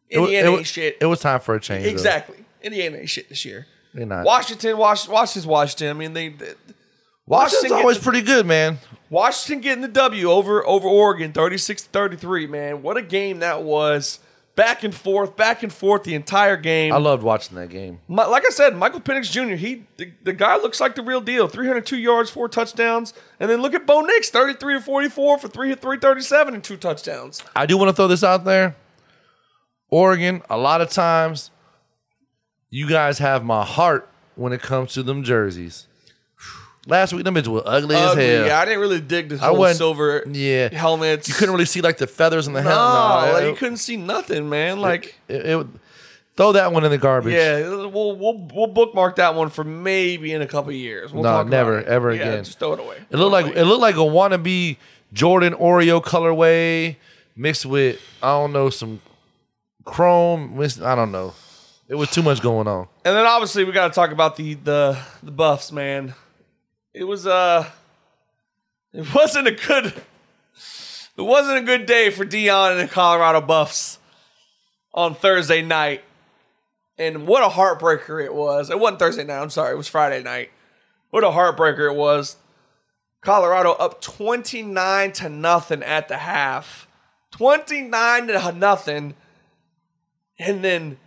It, Indiana it, wa- ain't shit. it was time for a change. though. exactly. Indiana ain't shit this year. They're not. Washington, Wash, Washington's Washington. I mean, they, they Washington's always pretty good, man. Washington getting the W over over Oregon, 36-33, man. What a game that was. Back and forth, back and forth the entire game. I loved watching that game. My- like I said, Michael Penix Jr. He the, the guy looks like the real deal. 302 yards, four touchdowns, and then look at Bo Nix, 33 to 44 for three 337 and two touchdowns. I do want to throw this out there. Oregon, a lot of times, you guys have my heart when it comes to them jerseys. Last week, them bitches were ugly, as hell. Yeah, I didn't really dig the I whole wasn't- silver yeah. helmets. You couldn't really see like the feathers in the no, helmet. like, you couldn't see nothing, man. Like, it, it would- throw that one in the garbage. yeah, we'll we'll we'll bookmark that one for maybe in a couple of years. We'll No, talk about never, it. ever Yeah, again. Just throw it away. It looked like it looked like a wannabe Jordan Oreo colorway mixed with I don't know some chrome. mixed- I don't know. It was too much going on. And then obviously we got to talk about the the the Buffs, man. It was uh it wasn't a good it wasn't a good day for Dion and the Colorado Buffs on Thursday night. And what a heartbreaker it was. It wasn't Thursday night, I'm sorry, it was Friday night. What a heartbreaker it was. Colorado up 29 to nothing at the half. 29 to nothing. And then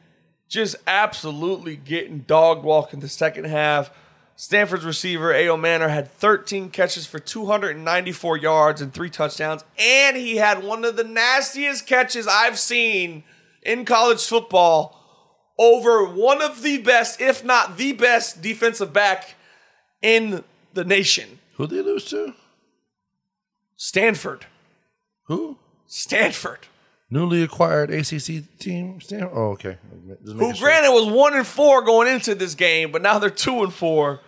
just absolutely getting dog walking the second half. Stanford's receiver, Ayomanor, had 13 catches for 294 yards and three touchdowns. And he had one of the nastiest catches I've seen in college football over one of the best, if not the best, defensive back in the nation. Who they lose to? Stanford. Who? Stanford. Newly acquired ACC team. Stan- Oh, okay. Who sure. granted was one and four going into this game, but now they're two and four.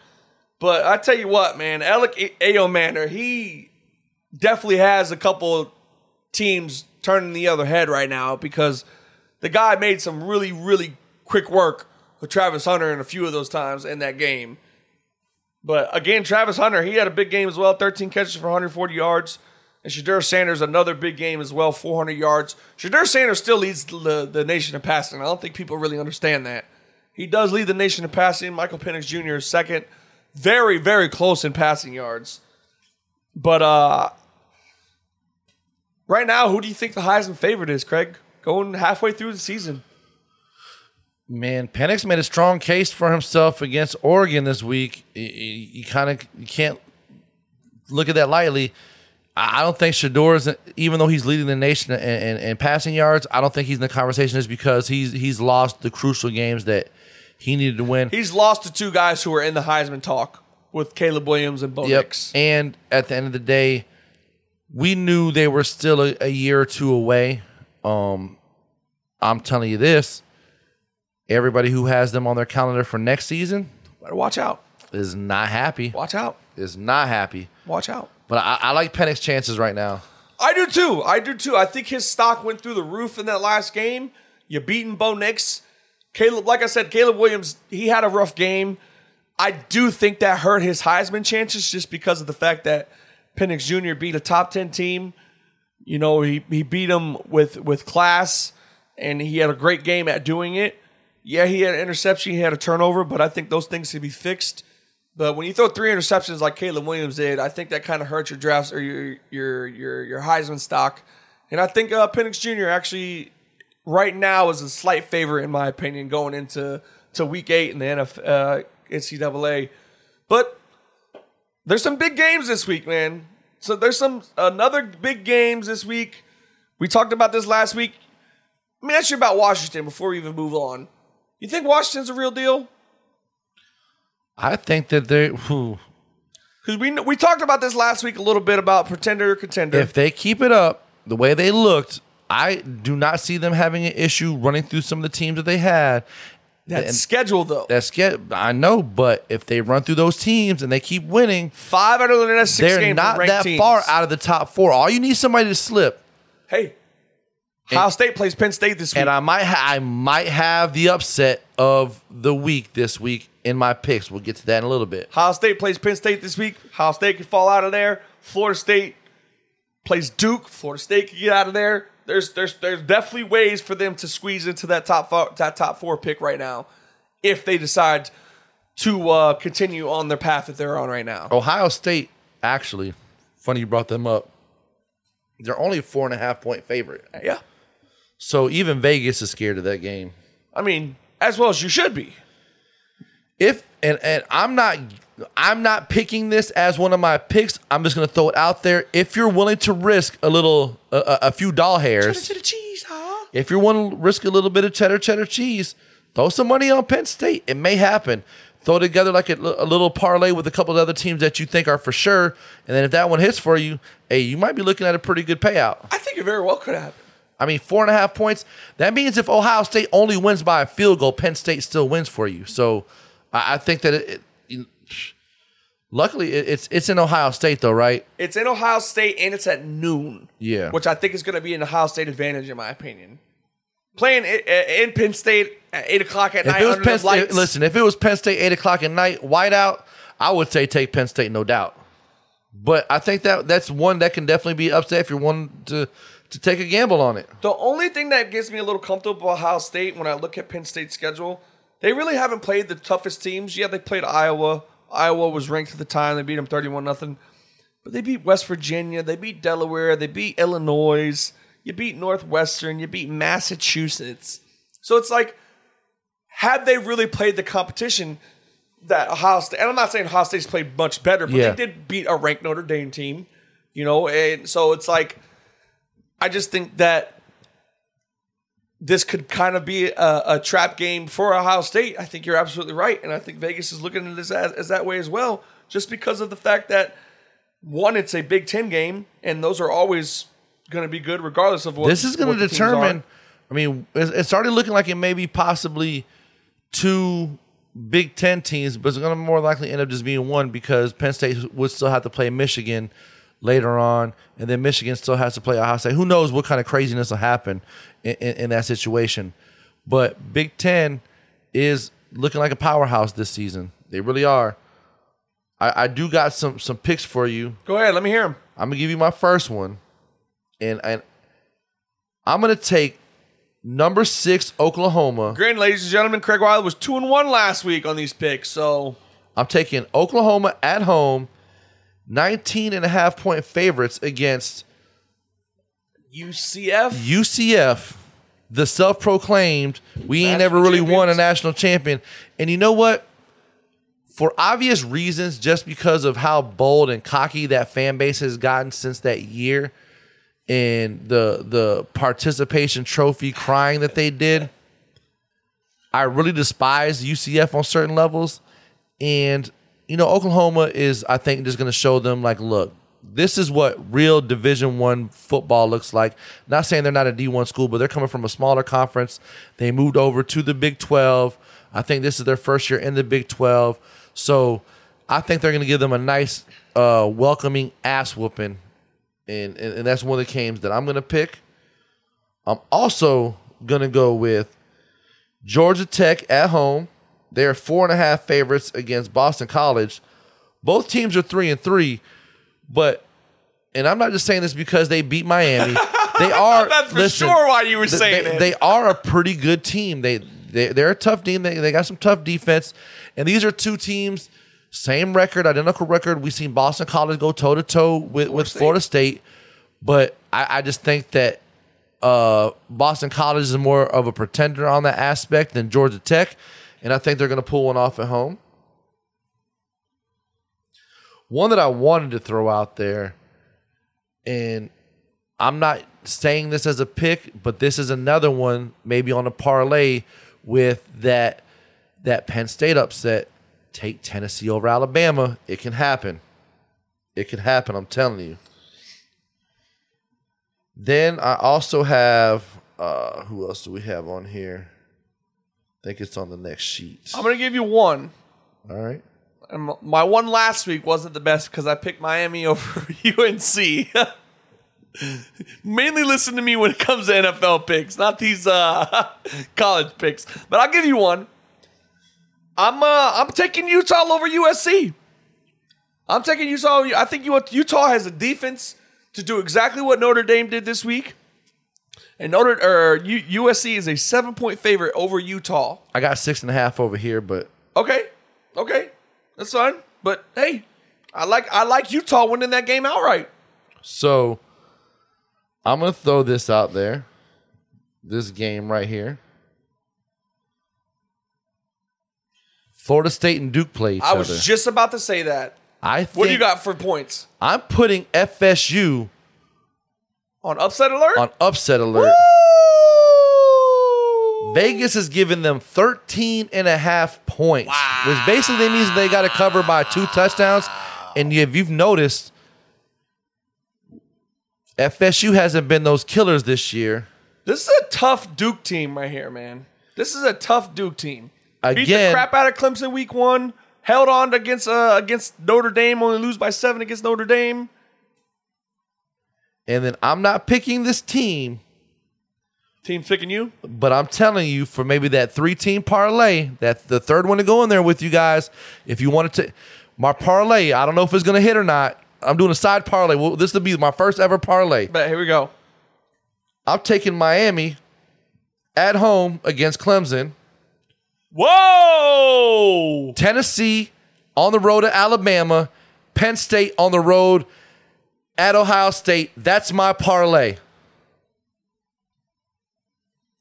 But I tell you what, man, Elic Ayomanor, he definitely has a couple teams turning the other head right now because the guy made some really, really quick work with Travis Hunter in a few of those times in that game. But again, Travis Hunter, he had a big game as well 13 catches for 140 yards. And Shedeur Sanders, another big game as well, 400 yards. Shedeur Sanders still leads the, the nation in passing. I don't think people really understand that. He does lead the nation in passing. Michael Penix Jr. is second. Very, very close in passing yards. But uh right now, who do you think the Heisman favorite is, Craig? Going halfway through the season. Man, Penix made a strong case for himself against Oregon this week. You, you kind of you can't look at that lightly. I don't think Shedeur is, even though he's leading the nation in, in, in passing yards, I don't think he's in the conversation just because he's he's lost the crucial games that he needed to win. He's lost to two guys who are in the Heisman talk with Caleb Williams and Bo Yep. Nix. And at the end of the day, we knew they were still a, a year or two away. Um, I'm telling you this: everybody who has them on their calendar for next season Better watch out. is not happy. Watch out. Is not happy. Watch out. But I, I like Penix's chances right now. I do too. I do too. I think his stock went through the roof in that last game. You beating Bo Nix. Caleb, like I said, Caleb Williams, he had a rough game. I do think that hurt his Heisman chances just because of the fact that Penix Jr. beat a top 10 team. You know, he, he beat him with, with class, and he had a great game at doing it. Yeah, he had an interception, he had a turnover, but I think those things can be fixed. But when you throw three interceptions like Caleb Williams did, I think that kind of hurts your drafts or your your your your Heisman stock. And I think uh, Penix Jr. actually right now is a slight favorite in my opinion going into to Week Eight in the NF, uh, NCAA. But there's some big games this week, man. So there's some another big games this week. We talked about this last week. Let me ask you about Washington before we even move on. You think Washington's a real deal? I think that they, whew, Because we we talked about this last week a little bit about pretender or contender. if they keep it up the way they looked, I do not see them having an issue running through some of the teams that they had. that and- schedule though, That's get I know, but if they run through those teams and they keep winning, five out of the next six they're not that teams. far out of the top four. All you need is somebody to slip. Hey, Ohio State plays Penn State this week. And I might ha- I might have the upset of the week this week in my picks. We'll get to that in a little bit. Ohio State plays Penn State this week. Ohio State could fall out of there. Florida State plays Duke. Florida State could get out of there. There's there's there's definitely ways for them to squeeze into that top four, that top four pick right now, if they decide to uh, continue on their path that they're on right now. Ohio State, actually, funny you brought them up. They're only a four and a half point favorite. Yeah, So even Vegas is scared of that game. I mean, as well as you should be. If and and I'm not I'm not picking this as one of my picks. I'm just going to throw it out there. If you're willing to risk a little a, a, few doll hairs, the cheese, huh? if you're willing to risk a little bit of cheddar cheddar cheese, throw some money on Penn State. It may happen. Throw together like a, a little parlay with a couple of other teams that you think are for sure, and then if that one hits for you, hey, you might be looking at a pretty good payout. I think it very well could happen. I mean, four and a half points. That means if Ohio State only wins by a field goal, Penn State still wins for you. So I, I think that it. it luckily, it's it's in Ohio State though, right? It's in Ohio State and it's at noon. Yeah. Which I think is going to be an Ohio State advantage, in my opinion. Playing in Penn State at 8 o'clock at If night it was Penn State, listen, if it was Penn State eight o'clock at night, whiteout, I would say take Penn State, no doubt. But I think that that's one that can definitely be upset if you're one to to take a gamble on it. The only thing that gives me a little comfortable about Ohio State when I look at Penn State's schedule, they really haven't played the toughest teams. Yeah, they played Iowa. Iowa was ranked at the time. They beat them 31 nothing. But they beat West Virginia. They beat Delaware. They beat Illinois. You beat Northwestern. You beat Massachusetts. So it's like, had they really played the competition that Ohio State, and I'm not saying Ohio State's played much better, but Yeah. they did beat a ranked Notre Dame team, you know, and so it's like, I just think that this could kind of be a, a trap game for Ohio State. I think you're absolutely right, and I think Vegas is looking at this as, as that way as well, just because of the fact that one, it's a Big Ten game, and those are always going to be good regardless of what this is going to determine. I mean, it's, it's already looking like it may be possibly two Big Ten teams, but it's going to more likely end up just being one because Penn State would still have to play Michigan later on, and then Michigan still has to play Ohio State. Who knows what kind of craziness will happen in, in, in that situation? But Big Ten is looking like a powerhouse this season. They really are. I, I do got some some picks for you. Go ahead, let me hear them. I'm gonna give you my first one, and and I'm gonna take number six Oklahoma. Granted, ladies and gentlemen, Craig Wiley was two and one last week on these picks, so I'm taking Oklahoma at home, 19 and a half point favorites against UCF. UCF, the self-proclaimed. We ain't never really won a national champion, and you know what? For obvious reasons, just because of how bold and cocky that fan base has gotten since that year, and the the participation trophy crying that they did, I really despise UCF on certain levels, and you know Oklahoma is I think just going to show them like, look, this is what real Division One football looks like. Not saying they're not a D one school, but they're coming from a smaller conference. They moved over to the Big Twelve. I think this is their first year in the Big Twelve, so I think they're going to give them a nice, uh, welcoming ass whooping, and, and and that's one of the games that I'm going to pick. I'm also going to go with Georgia Tech at home. They're four and a half favorites against Boston College. Both teams are three and three, but and I'm not just saying this because they beat Miami. They are. That's for listen, sure why you were th- saying they, it. They are a pretty good team. They they they're a tough team. They they got some tough defense, and these are two teams. Same record, identical record. We've seen Boston College go toe to toe with with Florida State, but I, I just think that uh, Boston College is more of a pretender on that aspect than Georgia Tech, and I think they're going to pull one off at home. One that I wanted to throw out there, and I'm not saying this as a pick, but this is another one maybe on a parlay with that that Penn State upset. Take Tennessee over Alabama. It can happen. It can happen. I'm telling you. Then I also have uh who else do we have on here? I think it's on the next sheet. I'm gonna give you one. All right. And my one last week wasn't the best because I picked Miami over UNC. Mainly listen to me when it comes to NFL picks, not these uh, college picks. But I'll give you one. I'm uh, I'm taking Utah over USC. I'm taking Utah. I think Utah has a defense to do exactly what Notre Dame did this week. And Notre or U- USC is a seven point favorite over Utah. I got six and a half over here, but Okay, okay, that's fine. But hey, I like I like Utah winning that game outright. So I'm gonna throw this out there. This game right here. Florida State and Duke play each I other. was just about to say that. I think What do you got for points I'm putting FSU on upset alert? on upset alert. Vegas is giving them 13 and a half points, which basically means they got to cover by two touchdowns. And if you've noticed, FSU hasn't been those killers this year. This is a tough Duke team right here, man. This is a tough Duke team. Beat the crap out of Clemson week one. Held on against uh, against Notre Dame, only lose by seven against Notre Dame. And then I'm not picking this team, Team picking you. but I'm telling you for maybe that three team parlay, that's the third one to go in there with you guys. If you wanted to, my parlay, I don't know if it's going to hit or not. I'm doing a side parlay. Well, this will be my first ever parlay. But here we go. I'm taking Miami at home against Clemson. Whoa! Tennessee on the road to Alabama, Penn State on the road at Ohio State. That's my parlay.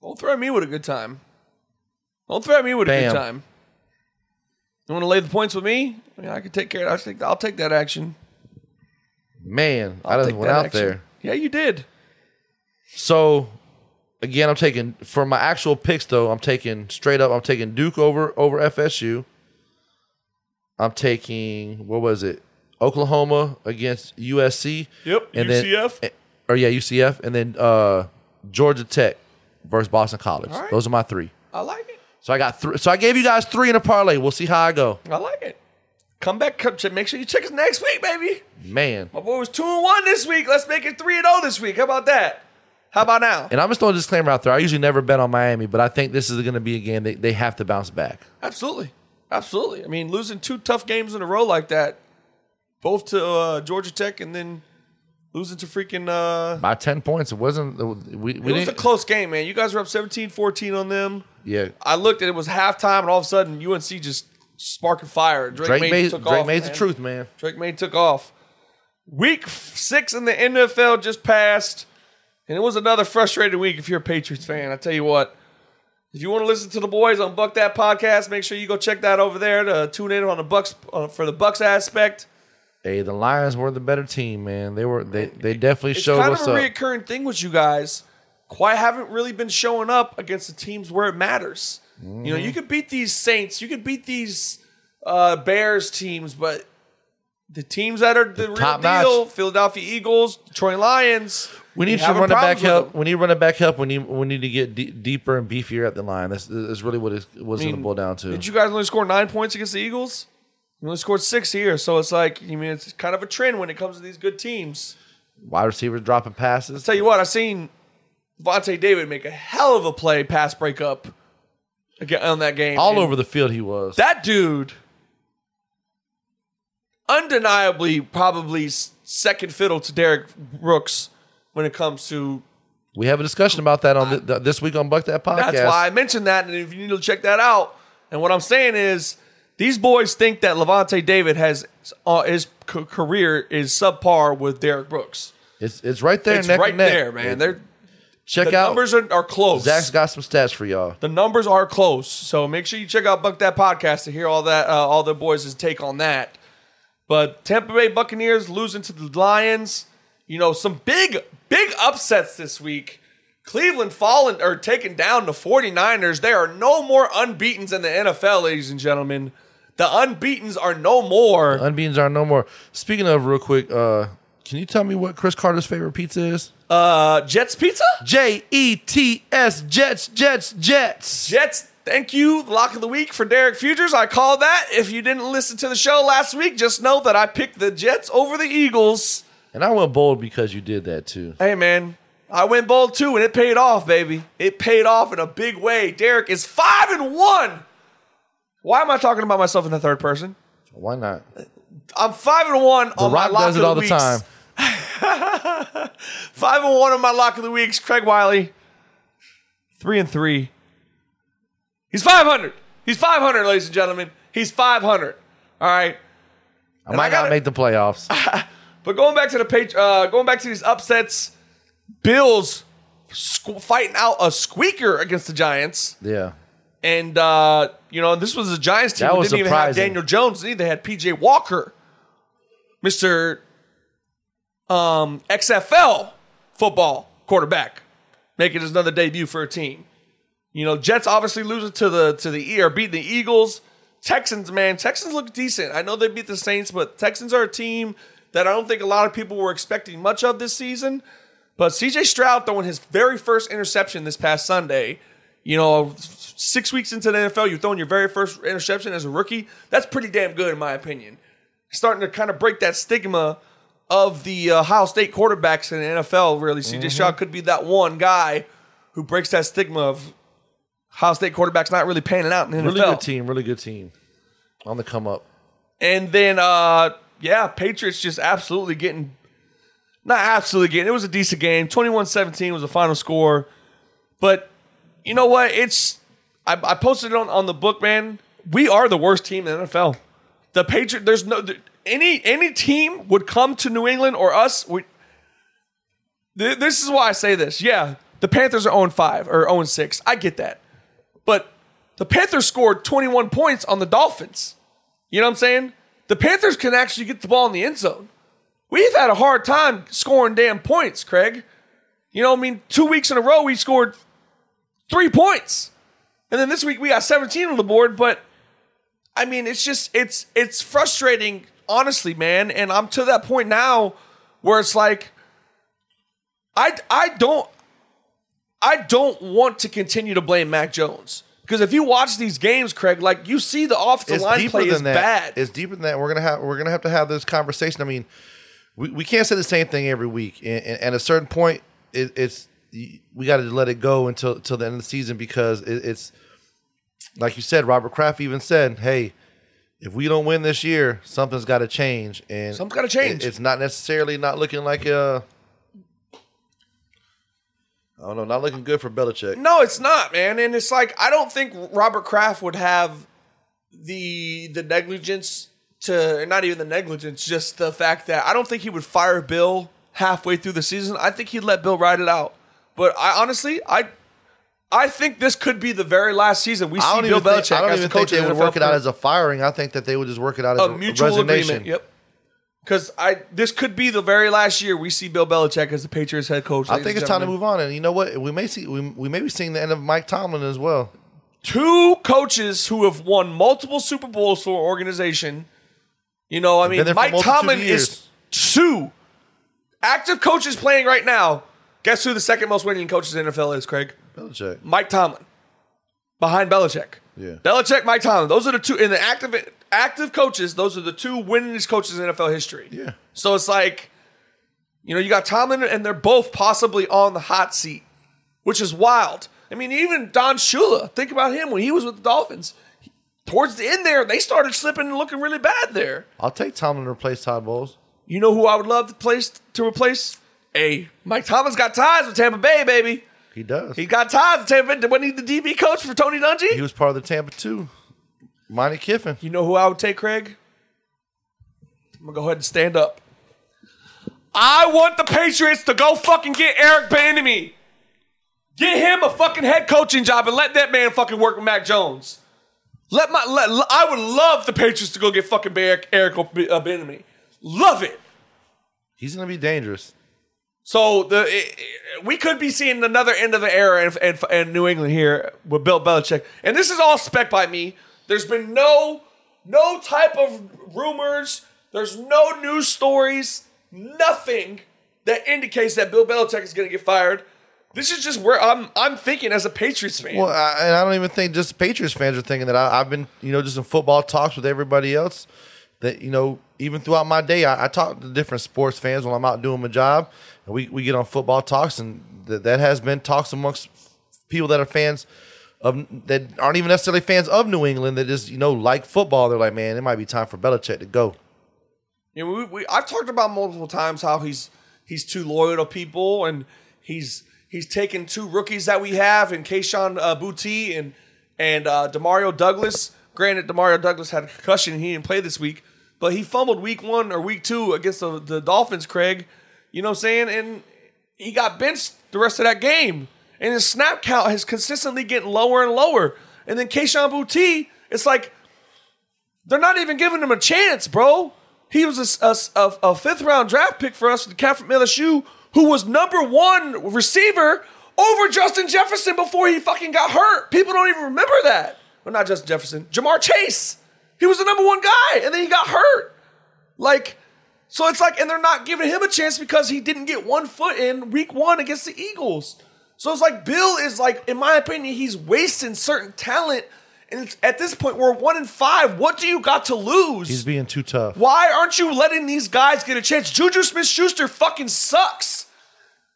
Don't threaten me with a good time. Don't threaten me with a good time. You want to lay the points with me? I mean, I can take care. Of, I think I'll take that action. Man, I I'll just take went out action. there. Yeah, you did. So again, I'm taking for my actual picks though. I'm taking straight up. I'm taking Duke over over FSU. I'm taking what was it? Oklahoma against USC. Yep, And UCF. Then, or yeah, UCF, and then uh, Georgia Tech versus Boston College. Right. Those are my three. I like it. So I got three. So I gave you guys three in a parlay. We'll see how I go. I like it. Come back. Come, check- make sure you check us next week, baby. Man. My boy was two and one this week. Let's make it three and zero this week. How about that? How about now? And I'm just throwing a disclaimer out there. I usually never bet on Miami, but I think this is going to be a game they, they have to bounce back. Absolutely, absolutely. I mean, losing two tough games in a row like that, both to uh, Georgia Tech and then losing to freaking. Uh, By 10 points, it wasn't. We, we it was a didn't. close game, man. You guys were up 17-14 on them. yeah. I looked at it, it was halftime, and all of a sudden UNC just sparking fire. Drake, Drake Maye made, took Drake off. made the man. truth, man. Drake Maye took off. Week f- six in the NFL just passed, and it was another frustrating week if you're a Patriots fan. I tell you what, if you want to listen to the boys on Buck That podcast, make sure you go check that over there to tune in on the Bucks uh, for the Bucks aspect. Hey, the Lions were the better team, man. They were. They they definitely showed up. It's showed kind what's of a up. reoccurring thing with you guys. Quite haven't really been showing up against the teams where it matters. You know, Mm-hmm. you could beat these Saints, you could beat these uh, Bears teams, but the teams that are the, real deal, notch. Philadelphia Eagles, Detroit Lions. we need some running back help. them. We need running back help. We need we need to get de- deeper and beefier at the line. That's, that's really what it's, what it's I going to mean, boil down to. Did you guys only score nine points against the Eagles? You only scored six here, so it's like I mean it's kind of a trend when it comes to these good teams. Wide receivers dropping passes. Tell you what, I've seen Vontae David make a hell of a play pass breakup on that game. All And over the field, he was. that dude. Undeniably, probably second fiddle to Derrick Brooks when it comes to. we have a discussion about that on th- th- this week on Buck That podcast. That's why I mentioned that, and if you need to check that out. And what I'm saying is, these boys think that Lavonte David has uh, his c- career is subpar with Derrick Brooks. it's it's right there. It's neck right and neck. there, man. They're Check the out. numbers are, are close. Zach's got some stats for y'all. The numbers are close, so make sure you check out Buck That podcast to hear all that, uh, all the boys' take on that. But Tampa Bay Buccaneers losing to the Lions, you know, some big, big upsets this week. Cleveland falling or taking down the 49ers. There are no more unbeatens in the NFL, ladies and gentlemen. The unbeatens are no more. Unbeatens are no more. Speaking of, real quick, uh, can you tell me what Chris Carter's favorite pizza is? Uh, Jets Pizza? J E T S Jets Jets Jets. Jets, thank you. Lock of the week for Derek Futures. I call that. If you didn't listen to the show last week, just know that I picked the Jets over the Eagles. And I went bold because you did that too. Hey, man, I went bold too, and it paid off, baby. It paid off in a big way. Derek is five and one. Why am I talking about myself in the third person? Why not? I'm five and one The on my Rock lock does of it all the the weeks. time. Five and one on my lock of the weeks. Craig Wiley, three and three. He's five hundred. He's five hundred, ladies and gentlemen. He's five hundred. All right. I And might I gotta- not make the playoffs. But going back to the page, uh, going back to these upsets, Bills squ- fighting out a squeaker against the Giants, yeah. and uh, you know this was a Giants team That didn't even have. Daniel Jones. They had PJ Walker, Mister um, XFL football quarterback, making his another debut for a team. You know, Jets obviously losing to the to the E or beating the Eagles. Texans, man, Texans look decent. I know they beat the Saints, but Texans are a team that I don't think a lot of people were expecting much of this season. But CJ Stroud throwing his very first interception this past Sunday, you know, six weeks into the NFL, you're throwing your very first interception as a rookie. That's pretty damn good, in my opinion. Starting to kind of break that stigma of the uh, Ohio State quarterbacks in the NFL, really. CJ Stroud could be that one guy who breaks that stigma of Ohio State quarterbacks not really panning out in the NFL. Really good team. Really good team. On the come up. And then, uh, yeah, Patriots just absolutely getting, not absolutely getting, it was a decent game. 21 17 was the final score. But you know what? It's, I, I posted it on, on the book, man. We are the worst team in the NFL. The Patriots, there's no, any, any team would come to New England or us. We, th- this is why I say this. Yeah, the Panthers are 0 5 or 0 6. I get that. But the Panthers scored 21 points on the Dolphins. You know what I'm saying? The Panthers can actually get the ball in the end zone. We've had a hard time scoring damn points, Craig. You know, I mean, two weeks in a row we scored three points. And then this week we got 17 on the board, but I mean, it's just it's it's frustrating, honestly, man. And I'm to that point now where it's like I I don't I don't want to continue to blame Mac Jones. Because if you watch these games, Craig, like you see the offensive It's line play than is that. bad. It's deeper than that. We're gonna have we're gonna have to have this conversation. I mean, we, we can't say the same thing every week. And, and at a certain point, it, it's we got to let it go until until the end of the season because it, it's like you said. Robert Kraft even said, "Hey, if we don't win this year, something's got to change." And Something's gotta change. it- it's not necessarily not looking like a. I don't know, not looking good for Belichick. No, it's not, man. And it's like I don't think Robert Kraft would have the the negligence to not even the negligence, just the fact that I don't think he would fire Bill halfway through the season. I think he'd let Bill ride it out. But I honestly, I I think this could be the very last season we I see don't Bill even think, Belichick I don't as even the coach think they of would work it out player. as a firing. I think that they would just work it out as a a, mutual resignation. agreement. Yep. Because I this could be the very last year we see Bill Belichick as the Patriots head coach. I think it's time to move on, and you know what? We may see we, we may be seeing the end of Mike Tomlin as well. two coaches who have won multiple Super Bowls for an organization. You know, I mean, there for Mike multitude of Tomlin is years. two active coaches playing right now. Guess who the second most winning coaches in the NFL is, Craig? Belichick. Mike Tomlin. Behind Belichick. Yeah. Belichick, Mike Tomlin. Those are the two in the active active coaches, those are the two winningest coaches in NFL history. Yeah. So it's like, you know, you got Tomlin and they're both possibly on the hot seat, which is wild. I mean, even Don Shula, think about him when he was with the Dolphins. Towards the end there, they started slipping and looking really bad there. I'll take Tomlin to replace Todd Bowles. You know who I would love to place to replace? A Mike Tomlin's got ties with Tampa Bay, baby. He does. He got ties to Tampa. Wasn't he the DB coach for Tony Dungy? He was part of the Tampa too. Monte Kiffin. You know who I would take, Craig? I'm gonna go ahead and stand up. I want the Patriots to go fucking get Eric Bieniemy. Get him a fucking head coaching job and let that man fucking work with Mac Jones. Let my let, I would love the Patriots to go get fucking Eric Eric Bieniemy. Love it. He's gonna be dangerous. So the we could be seeing another end of the era in, in, in New England here with Bill Belichick. And this is all spec by me. There's been no no type of rumors. There's no news stories. Nothing that indicates that Bill Belichick is going to get fired. This is just where I'm. I'm thinking as a Patriots fan. Well, I, and I don't even think just Patriots fans are thinking that. I, I've been, you know, just in football talks with everybody else. That you know, even throughout my day, I, I talk to different sports fans when I'm out doing my job, and we, we get on football talks, and that that has been talks amongst people that are fans of that aren't even necessarily fans of New England that just you know like football. They're like, man, it might be time for Belichick to go. You know, we, we, I've talked about multiple times how he's he's too loyal to people, and he's he's taken two rookies that we have in Kayshon uh, Boutte and and uh, Demario Douglas. Granted, Demario Douglas had a concussion; he didn't play this week, but he fumbled week one or week two against the, the Dolphins. Craig, you know what I'm saying? And he got benched the rest of that game, and his snap count has consistently getting lower and lower. And then Kayshon Boutte, it's like they're not even giving him a chance, bro. He was a, a, a fifth round draft pick for us, the cat from LSU, who was number one receiver over Justin Jefferson before he fucking got hurt. People don't even remember that. Well, not Justin Jefferson, Ja'Marr Chase. He was the number one guy, and then he got hurt. Like, so it's like, and they're not giving him a chance because he didn't get one foot in week one against the Eagles. So it's like Bill is like, in my opinion, he's wasting certain talent. And it's, at this point, we're one in five. What do you got to lose? He's being too tough. Why aren't you letting these guys get a chance? JuJu Smith-Schuster fucking sucks.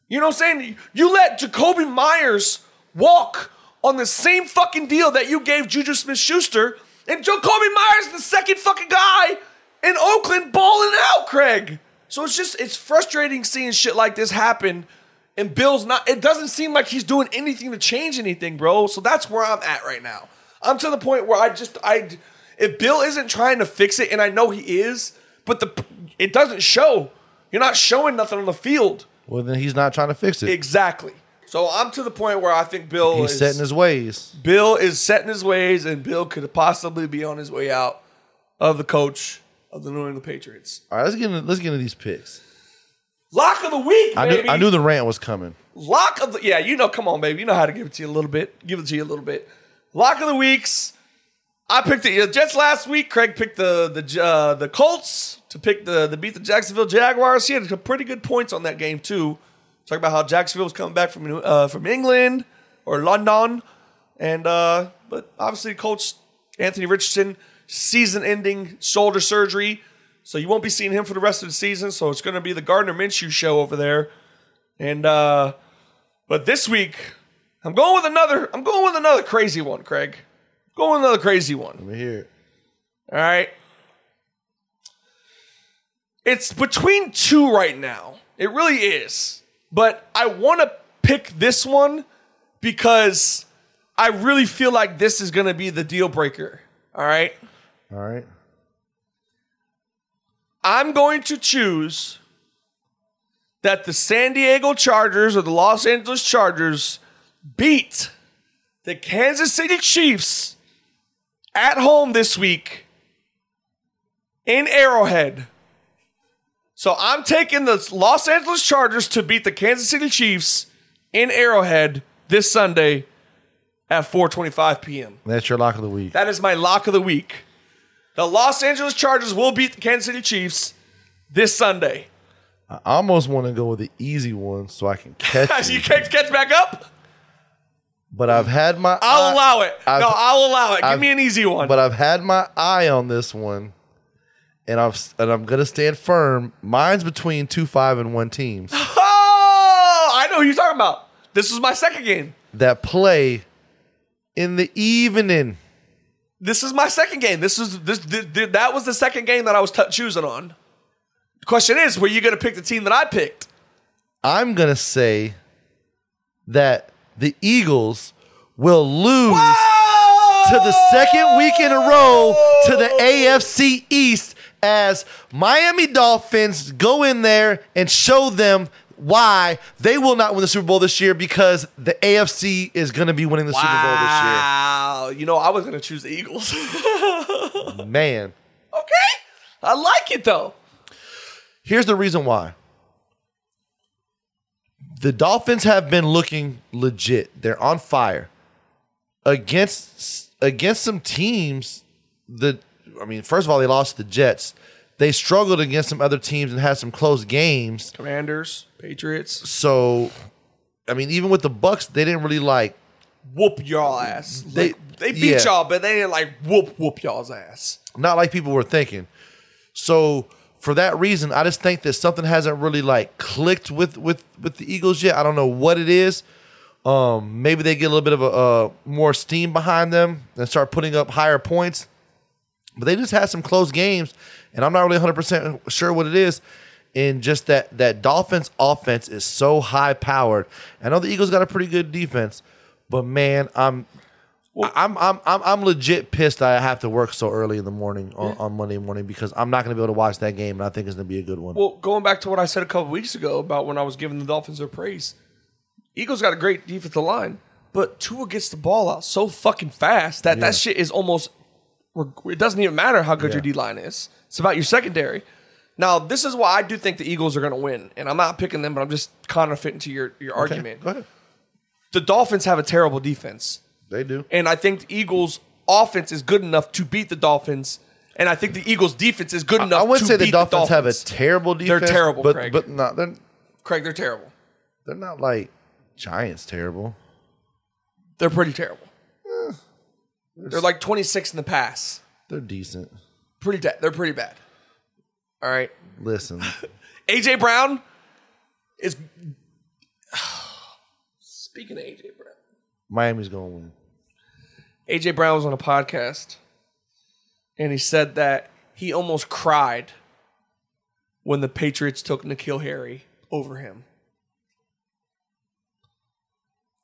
You know what I'm saying? You let Jakobi Meyers walk on the same fucking deal that you gave JuJu Smith-Schuster, and Jakobi Meyers, the second fucking guy in Oakland, balling out, Craig. So it's just, it's frustrating seeing shit like this happen. And Bill's not, it doesn't seem like he's doing anything to change anything, bro. So that's where I'm at right now. I'm to the point where I just, I, if Bill isn't trying to fix it, and I know he is, but the, it doesn't show. You're not showing nothing on the field. Well, then he's not trying to fix it. Exactly. So I'm to the point where I think Bill He's is setting his ways. Bill is setting his ways, and Bill could possibly be on his way out of the coach of the New England Patriots. All right, let's get into, let's get into these picks. Lock of the week, I baby. knew I knew the rant was coming. Lock of the yeah, you know, come on, baby. You know how to give it to you a little bit. Give it to you a little bit. Lock of the weeks. I picked the Jets last week. Craig picked the the uh, the Colts to pick the the beat the Jacksonville Jaguars. He had some pretty good points on that game too. Talking about how Jacksonville was coming back from uh, from England or London, and uh, but obviously Coach Anthony Richardson season-ending shoulder surgery, so you won't be seeing him for the rest of the season. So it's going to be the Gardner Minshew show over there, and uh, but this week I'm going with another. I'm going with another crazy one, Craig. Going with another crazy one. Let me hear it. All right. It's between two right now. It really is. But I want to pick this one because I really feel like this is going to be the deal breaker. All right. All right. I'm going to choose that the San Diego Chargers or the Los Angeles Chargers beat the Kansas City Chiefs at home this week in Arrowhead. So I'm taking the Los Angeles Chargers to beat the Kansas City Chiefs in Arrowhead this Sunday at 4:25 p.m. That's your lock of the week. That is my lock of the week. The Los Angeles Chargers will beat the Kansas City Chiefs this Sunday. I almost want to go with the easy one so I can catch you catch, catch back up? But I've had my I'll eye- allow it. I've- no, I'll allow it. Give I've- me an easy one. But I've had my eye on this one, and I'm and I'm gonna stand firm. Mine's between two five and one teams oh, I know who you're talking about. This was my second game. that play in the evening. This is my second game. This is this, th- th- that was the second game that I was t- choosing on. The question is, were you to pick the team that I picked? I'm gonna say that the Eagles will lose to the second week in a row to the AFC East as Miami Dolphins go in there and show them why they will not win the Super Bowl this year because the AFC is going to be winning the Super Bowl this year. Wow. You know, I was going to choose the Eagles. Man, okay. I like it though. here's the reason why. the Dolphins have been looking legit. They're on fire against against some teams. that I mean, first of all, they lost to the Jets. They struggled against some other teams and had some close games. Commanders, Patriots, So, I mean, even with the Bucks, they didn't really like. whoop y'all ass. They- Like, they beat yeah. y'all, but they didn't like whoop whoop y'all's ass. not like people were thinking. So for that reason, I just think that something hasn't really like clicked with with with the Eagles yet. I don't know what it is. Um, maybe they get a little bit of a uh, more steam behind them and start putting up higher points. But they just had some close games, and I'm not really 100 percent sure what it is. In just that that Dolphins offense is so high powered. I know the Eagles got a pretty good defense, but man, I'm I'm I'm I'm I'm legit pissed I have to work so early in the morning on, on Monday morning because I'm not going to be able to watch that game, and I think it's going to be a good one. Well, going back to what I said a couple weeks ago about when I was giving the Dolphins their praise, Eagles got a great defensive line, but Tua gets the ball out so fucking fast that that shit is almost. It doesn't even matter how good your D line is. It's about your secondary. Now, this is why I do think the Eagles are going to win, and I'm not picking them, but I'm just kind of fitting to your your Okay, argument. Go ahead. The Dolphins have a terrible defense. They do. And I think the Eagles' offense is good enough to beat the Dolphins. And I think the Eagles' defense is good enough I wouldn't say beat the Dolphins, have a terrible defense. They're terrible, but Craig. but not they're Craig, they're terrible. they're not like Giants terrible. They're pretty terrible. They're like 26 in the pass. They're decent. Pretty de- they're pretty bad. All right. Listen, AJ Brown is Speaking of AJ Brown. Miami's going to win. AJ Brown was on a podcast and he said that he almost cried when the Patriots took N'Keal Harry over him.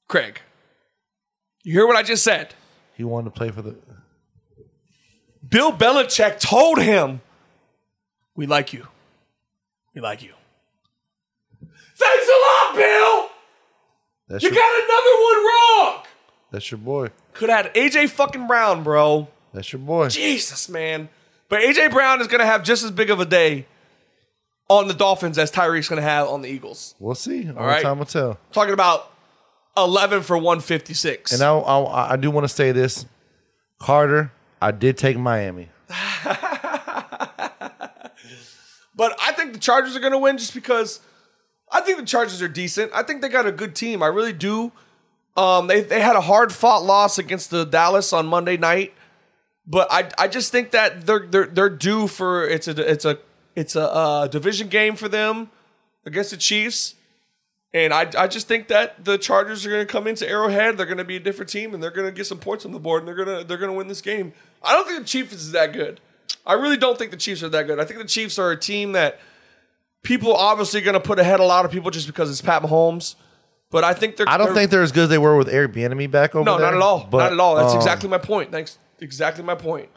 Craig, you hear what I just said? He wanted to play for the. Bill Belichick told him, We like you. We like you. Thanks a lot, Bill! That's You your, got another one wrong! that's your boy. Could have had AJ fucking Brown, bro. That's your boy. Jesus, man. But AJ Brown is going to have just as big of a day on the Dolphins as Tyreek's going to have on the Eagles. We'll see. All right. time will tell. Talking about 11 for 156. And I, I, I do want to say this, Carter. I did take Miami. But I think the Chargers are going to win just because I think the Chargers are decent. I think they got a good team. I really do. Um, they they had a hard fought loss against the Dallas on Monday night, but I I just think that they're they're they're due for it's a it's a it's a uh, division game for them against the Chiefs. And I, I just think that the Chargers are going to come into Arrowhead. They're going to be a different team, and they're going to get some points on the board, and they're going to they're going to win this game. I don't think the Chiefs is that good. I really don't think the Chiefs are that good. I think the Chiefs are a team that people obviously going to put ahead a lot of people just because it's Pat Mahomes. But I think they're. I don't they're- think they're as good as they were with Eric Bieniemy back over No, there. No, not at all. but, not at all. That's um, exactly my point. Thanks. Exactly my point.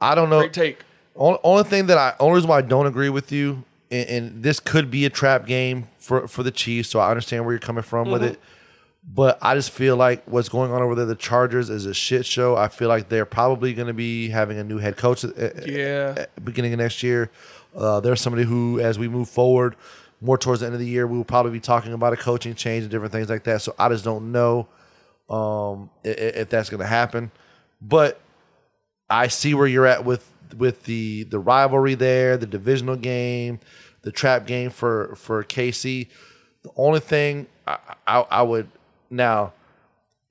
I don't know. Great take. Only, only thing that I only reason why I don't agree with you, and, and this could be a trap game for for the Chiefs, so I understand where you're coming from with Mm-hmm. it. But I just feel like what's going on over there, the Chargers, is a shit show. I feel like they're probably going to be having a new head coach at, at- Yeah. at beginning of next year. Uh, there's somebody who, as we move forward more towards the end of the year, we will probably be talking about a coaching change and different things like that. So I just don't know um, i- i- if that's going to happen. But I see where you're at with with the the rivalry there, the divisional game, the trap game for for KC. The only thing I, I, I would now,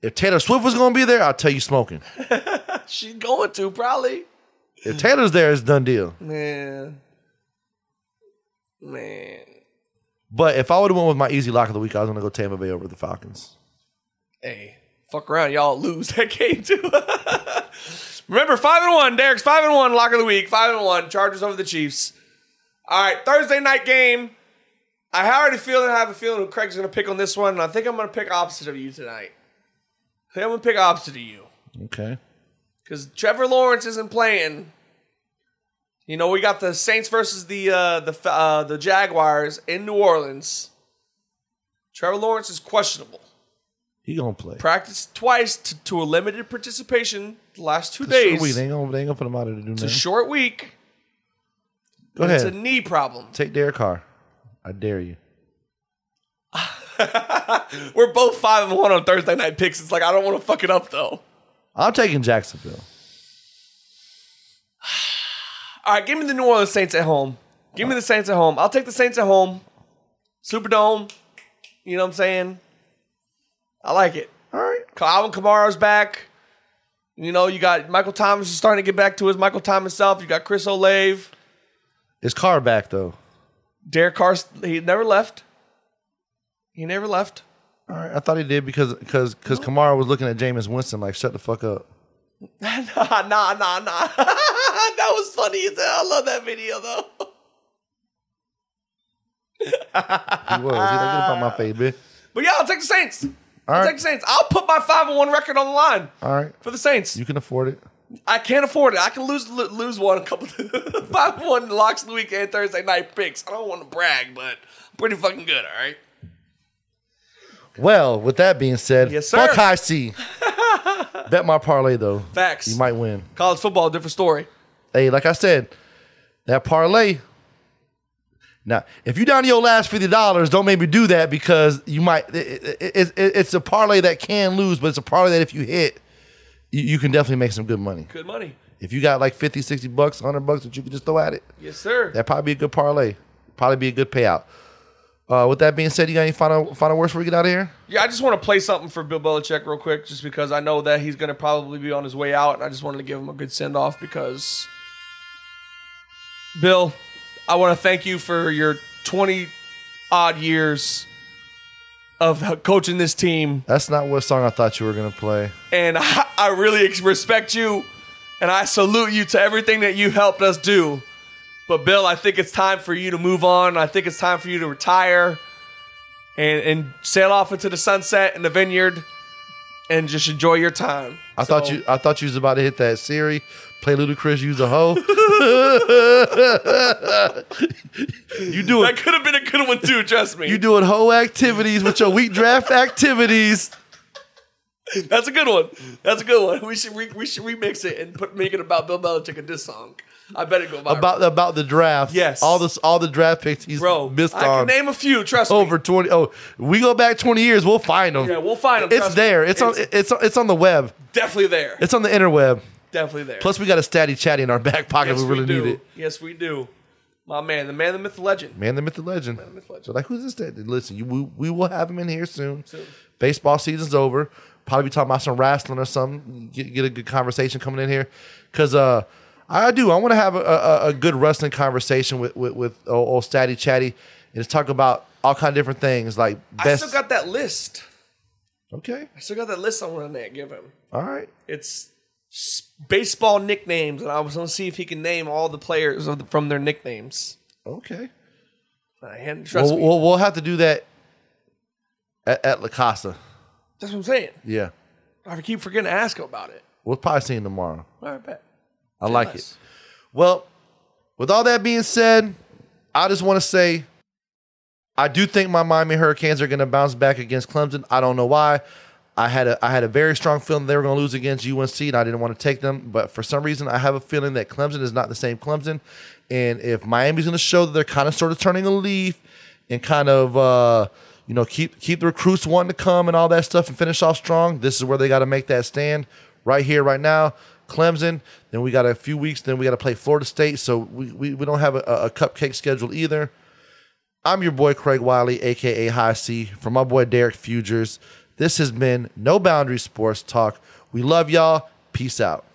if Taylor Swift was going to be there, I'll tell you smoking. She's going to probably. If Taylor's there, it's done deal. Man. Man. But if I would have went with my easy lock of the week, I was going to go Tampa Bay over the Falcons. Hey, fuck around, y'all lose that game too. Remember, five and one. Derek's five and one. Lock of the week. Five and one. Chargers over the Chiefs. All right, Thursday night game. I already feel I have a feeling who Craig's going to pick on this one, and I think I'm going to pick opposite of you tonight. I think I'm going to pick opposite of you Okay. because Trevor Lawrence isn't playing. You know, we got the Saints versus the uh, the uh, the Jaguars in New Orleans. Trevor Lawrence is questionable. He going to play. Practiced twice to, to a limited participation the last two It's a short days. week. They ain't gonna, they ain't gonna put him out there to do It's a nothing. short week. Go ahead. It's a knee problem. Take Derek Carr. I dare you. We're both five and one on Thursday night picks. It's like I don't want to fuck it up though. I'm taking Jacksonville. All right, give me the New Orleans Saints at home. Give me the Saints at home. I'll take the Saints at home. Superdome. You know what I'm saying? I like it. All right. Alvin Kamara's back. You know, you got Michael Thomas is starting to get back to his Michael Thomas self. You got Chris Olave. Is Carr back though? Derek Carr, he never left. He never left. All right. I thought he did because because because Kamara was looking at Jameis Winston like, shut the fuck up. nah, nah, nah, nah. that was funny as hell. I love that video though. He was. He like, get up on my face, bitch. But yeah, I'll take the Saints. All I'll right. take the Saints. I'll put my five and one record on the line All right. for the Saints. You can afford it. I can't afford it. I can lose lo- lose one a couple five and one locks of the week and Thursday night picks. I don't want to brag, but I'm pretty fucking good. All right. Well, with that being said, Yes, sir. fuck high C. Bet my parlay though. Facts. You might win. College football, different story. Hey, like I said, that parlay. Now, if you're down to your last fifty dollars, don't maybe do that because you might. It, it, it, it- it's a parlay that can lose, but it's a parlay that if you hit, you, you can definitely make some good money. Good money. If you got like 50, 60 bucks, 100 bucks that you can just throw at it, Yes, sir. that'd probably be a good parlay. Probably be a good payout. Uh, with that being said, you got any final final words before we get out of here? Yeah, I just want to play something for Bill Belichick real quick, just because I know that he's going to probably be on his way out, and I just wanted to give him a good send off because, Bill, I want to thank you for your 20 odd years of coaching this team, That's not what song I thought you were gonna play. and I, I really respect you, and I salute you to everything that you helped us do. But Bill, I think it's time for you to move on. I think it's time for you to retire and and sail off into the sunset in the vineyard and just enjoy your time. I So- thought you I thought you was about to hit that Siri, play Ludacris, use a hoe. you doing that could have been a good one too. Trust me. you doing hoe activities with your week draft activities. That's a good one. That's a good one. We should re- we should remix it and put make it about Bill Belichick and this song. I bet it go viral. About about the draft. Yes. All this all the draft picks he's bro. missed I on can name a few. Trust over me. 20 oh we go back 20 years we'll find them Yeah, we'll find them. it's trust me. there it's, on It's- it's it's on the web Definitely there. it's on the interweb Definitely there. plus we got a statty chatty in our back pocket yes, if we really do. need it Yes, we do. My man, the man, the myth, the legend. Man, the myth, the legend. Man, the myth, legend. So like, who's this? That? Listen, you, we, we will have him in here soon. Baseball season's over. Probably be talking about some wrestling or something. Get, get a good conversation coming in here, because uh, I do. I want to have a, a, a good wrestling conversation with with, with old, old Statty Chatty, and just talk about all kind of different things like I best. still got that list. okay, I still got that list I want to give him. all right. It's baseball nicknames, and I was going to see if he can name all the players of the, from their nicknames. Okay. And trust Well, me, we'll, we'll have to do that at, at La Casa. that's what I'm saying. Yeah, I keep forgetting to ask him about it. we'll probably see him tomorrow. All right, bet. I like Nice. it. Well, with all that being said, I just want to say I do think my Miami Hurricanes are going to bounce back against Clemson. I don't know why. I had a I had a very strong feeling they were going to lose against UNC, and I didn't want to take them. But for some reason, I have a feeling that Clemson is not the same Clemson. And if Miami's going to show that they're kind of sort of turning a leaf and kind of uh, you know keep keep the recruits wanting to come and all that stuff and finish off strong, this is where they got to make that stand right here, right now. Clemson. Then we got a few weeks. Then we got to play Florida State. So we, we, we don't have a, a cupcake schedule either. I'm your boy Craig Wiley, aka High C, from my boy Derek Fugers. This has been No Boundary Sports Talk. We love y'all. Peace out.